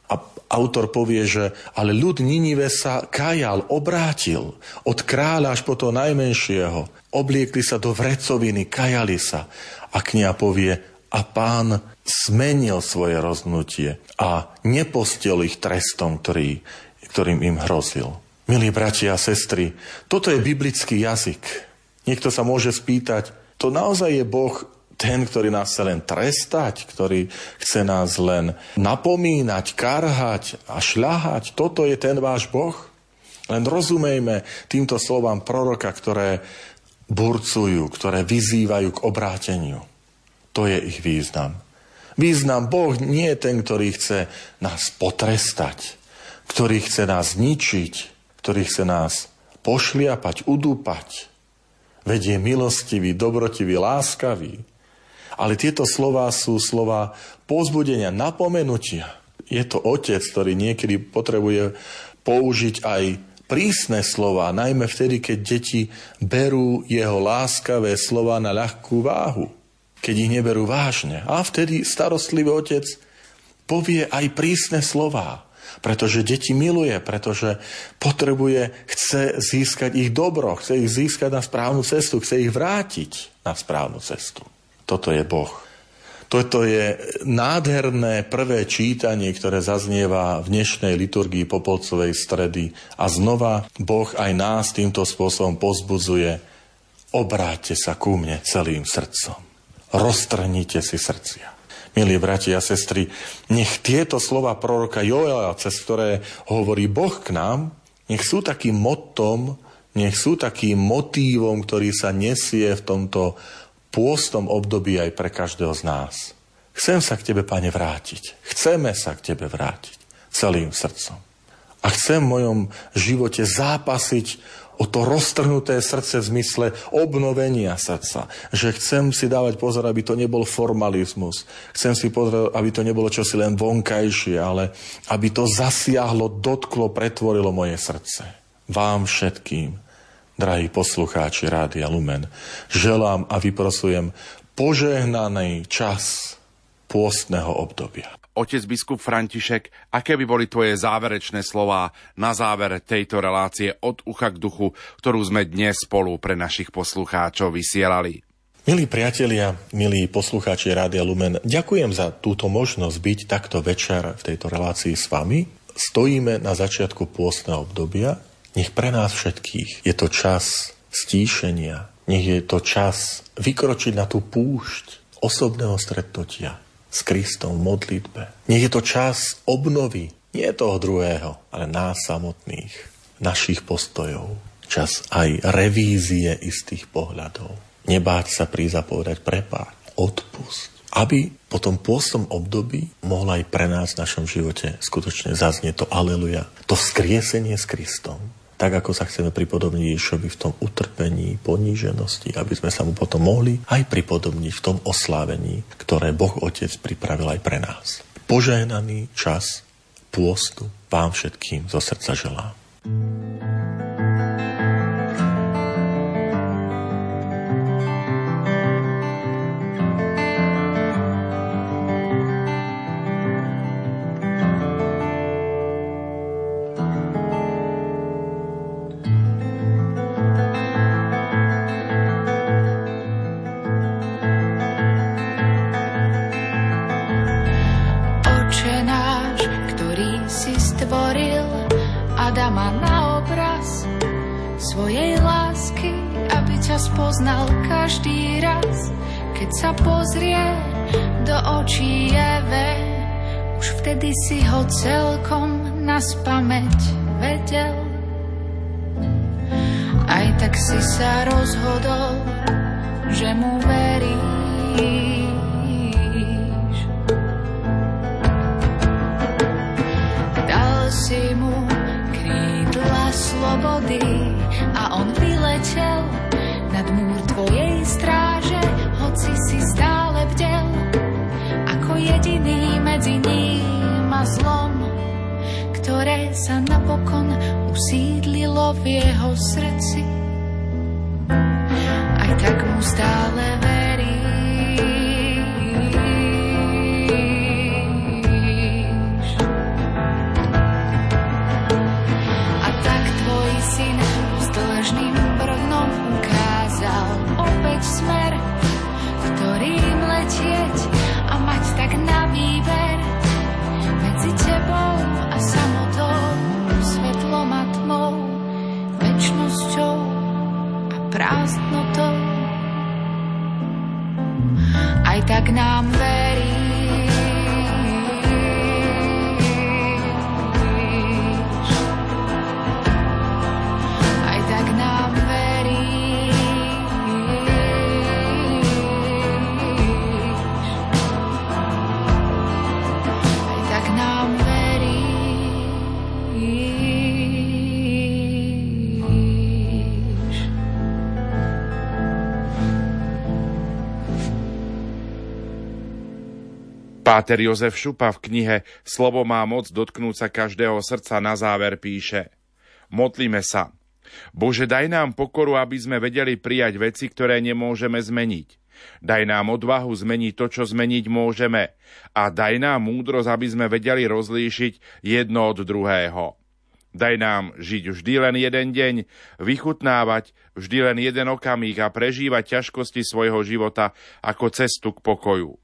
autor povie, že ale ľud Ninive sa kajal, obrátil od kráľa až po toho najmenšieho. Obliekli sa do vrecoviny, kajali sa. A knia povie, a pán zmenil svoje roznutie a nepostil ich trestom, ktorý, ktorým im hrozil. Milí bratia a sestry, toto je biblický jazyk. Niekto sa môže spýtať, to naozaj je Boh ten, ktorý nás chce len trestať, ktorý chce nás len napomínať, karhať a šľahať. Toto je ten váš Boh? Len rozumejme týmto slovám proroka, ktoré burcujú, ktoré vyzývajú k obráteniu. To je ich význam. Význam Boh nie je ten, ktorý chce nás potrestať, ktorý chce nás zničiť, ktorý chce nás pošliapať, udúpať. Veď je milostivý, dobrotivý, láskavý. Ale tieto slova sú slova pozbudenia, napomenutia. Je to otec, ktorý niekedy potrebuje použiť aj prísne slova, najmä vtedy, keď deti berú jeho láskavé slova na ľahkú váhu, keď ich neberú vážne. A vtedy starostlivý otec povie aj prísne slova, pretože deti miluje, pretože potrebuje, chce získať ich dobro, chce ich získať na správnu cestu, chce ich vrátiť na správnu cestu. Toto je Boh. Toto je nádherné prvé čítanie, ktoré zaznieva v dnešnej liturgii Popolcovej stredy. A znova Boh aj nás týmto spôsobom pozbudzuje. Obráťte sa ku mne celým srdcom. Roztrhnite si srdcia. Milí bratia a sestry, nech tieto slova proroka Joela, cez ktoré hovorí Boh k nám, nech sú takým motom nech sú takým motívom, ktorý sa nesie v tomto pôstom období aj pre každého z nás. Chcem sa k Tebe, Pane, vrátiť. Chceme sa k Tebe vrátiť celým srdcom. A chcem v mojom živote zápasiť o to roztrhnuté srdce v zmysle obnovenia srdca. Že chcem si dávať pozor, aby to nebol formalizmus. Chcem si pozor, aby to nebolo čosi len vonkajšie, ale aby to zasiahlo, dotklo, pretvorilo moje srdce. Vám všetkým, drahí poslucháči Rádia Lumen, želám a vyprosujem požehnaný čas pôstneho obdobia. Otec biskup František, aké by boli tvoje záverečné slová na záver tejto relácie od ucha k duchu, ktorú sme dnes spolu pre našich poslucháčov vysielali? Milí priatelia, milí poslucháči Rádia Lumen, ďakujem za túto možnosť byť takto večer v tejto relácii s vami. Stojíme na začiatku pôstneho obdobia. Nech pre nás všetkých je to čas stíšenia. Nech je to čas vykročiť na tú púšť osobného stretnutia s Kristom v modlitbe. Nech je to čas obnovy, nie toho druhého, ale nás samotných, našich postojov. Čas aj revízie istých pohľadov. Nebáť sa prísť a povedať prepáč, odpust. Aby po tom pôstom období mohla aj pre nás v našom živote skutočne zaznieť to aleluja, to skriesenie s Kristom, tak ako sa chceme pripodobniť Ježišovi v tom utrpení, poníženosti, aby sme sa mu potom mohli aj pripodobniť v tom oslávení, ktoré Boh Otec pripravil aj pre nás. Požehnaný čas pôstu vám všetkým zo srdca želám. Si ho celkom na spameť vedel. Aj tak si sa rozhodol, že mu veríš. Dal si mu krídla slobody a on vyletel nad múr tvojej stráže, hoci si stále vdel ako jediný medzi nimi a zlom, ktoré sa napokon usídlilo v jeho srdci. Aj tak mu stále a Páter Jozef Šupa v knihe Slovo má moc dotknúť sa každého srdca na záver píše Modlíme sa. Bože, daj nám pokoru, aby sme vedeli prijať veci, ktoré nemôžeme zmeniť. Daj nám odvahu zmeniť to, čo zmeniť môžeme. A daj nám múdrosť, aby sme vedeli rozlíšiť jedno od druhého. Daj nám žiť vždy len jeden deň, vychutnávať vždy len jeden okamih a prežívať ťažkosti svojho života ako cestu k pokoju.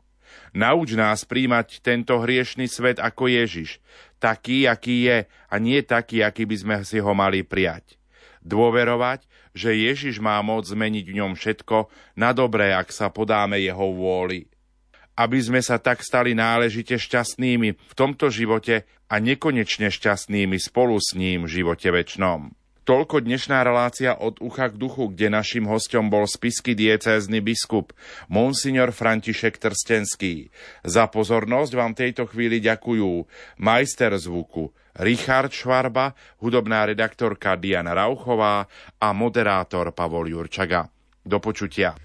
Nauč nás príjmať tento hriešný svet ako Ježiš, taký, aký je a nie taký, aký by sme si ho mali prijať. Dôverovať, že Ježiš má moc zmeniť v ňom všetko na dobré, ak sa podáme jeho vôli. Aby sme sa tak stali náležite šťastnými v tomto živote a nekonečne šťastnými spolu s ním v živote väčšnom. Toľko dnešná relácia od ucha k duchu, kde našim hostom bol spisky diecézny biskup Monsignor František Trstenský. Za pozornosť vám tejto chvíli ďakujú majster zvuku Richard Švarba, hudobná redaktorka Diana Rauchová a moderátor Pavol Jurčaga. Do počutia.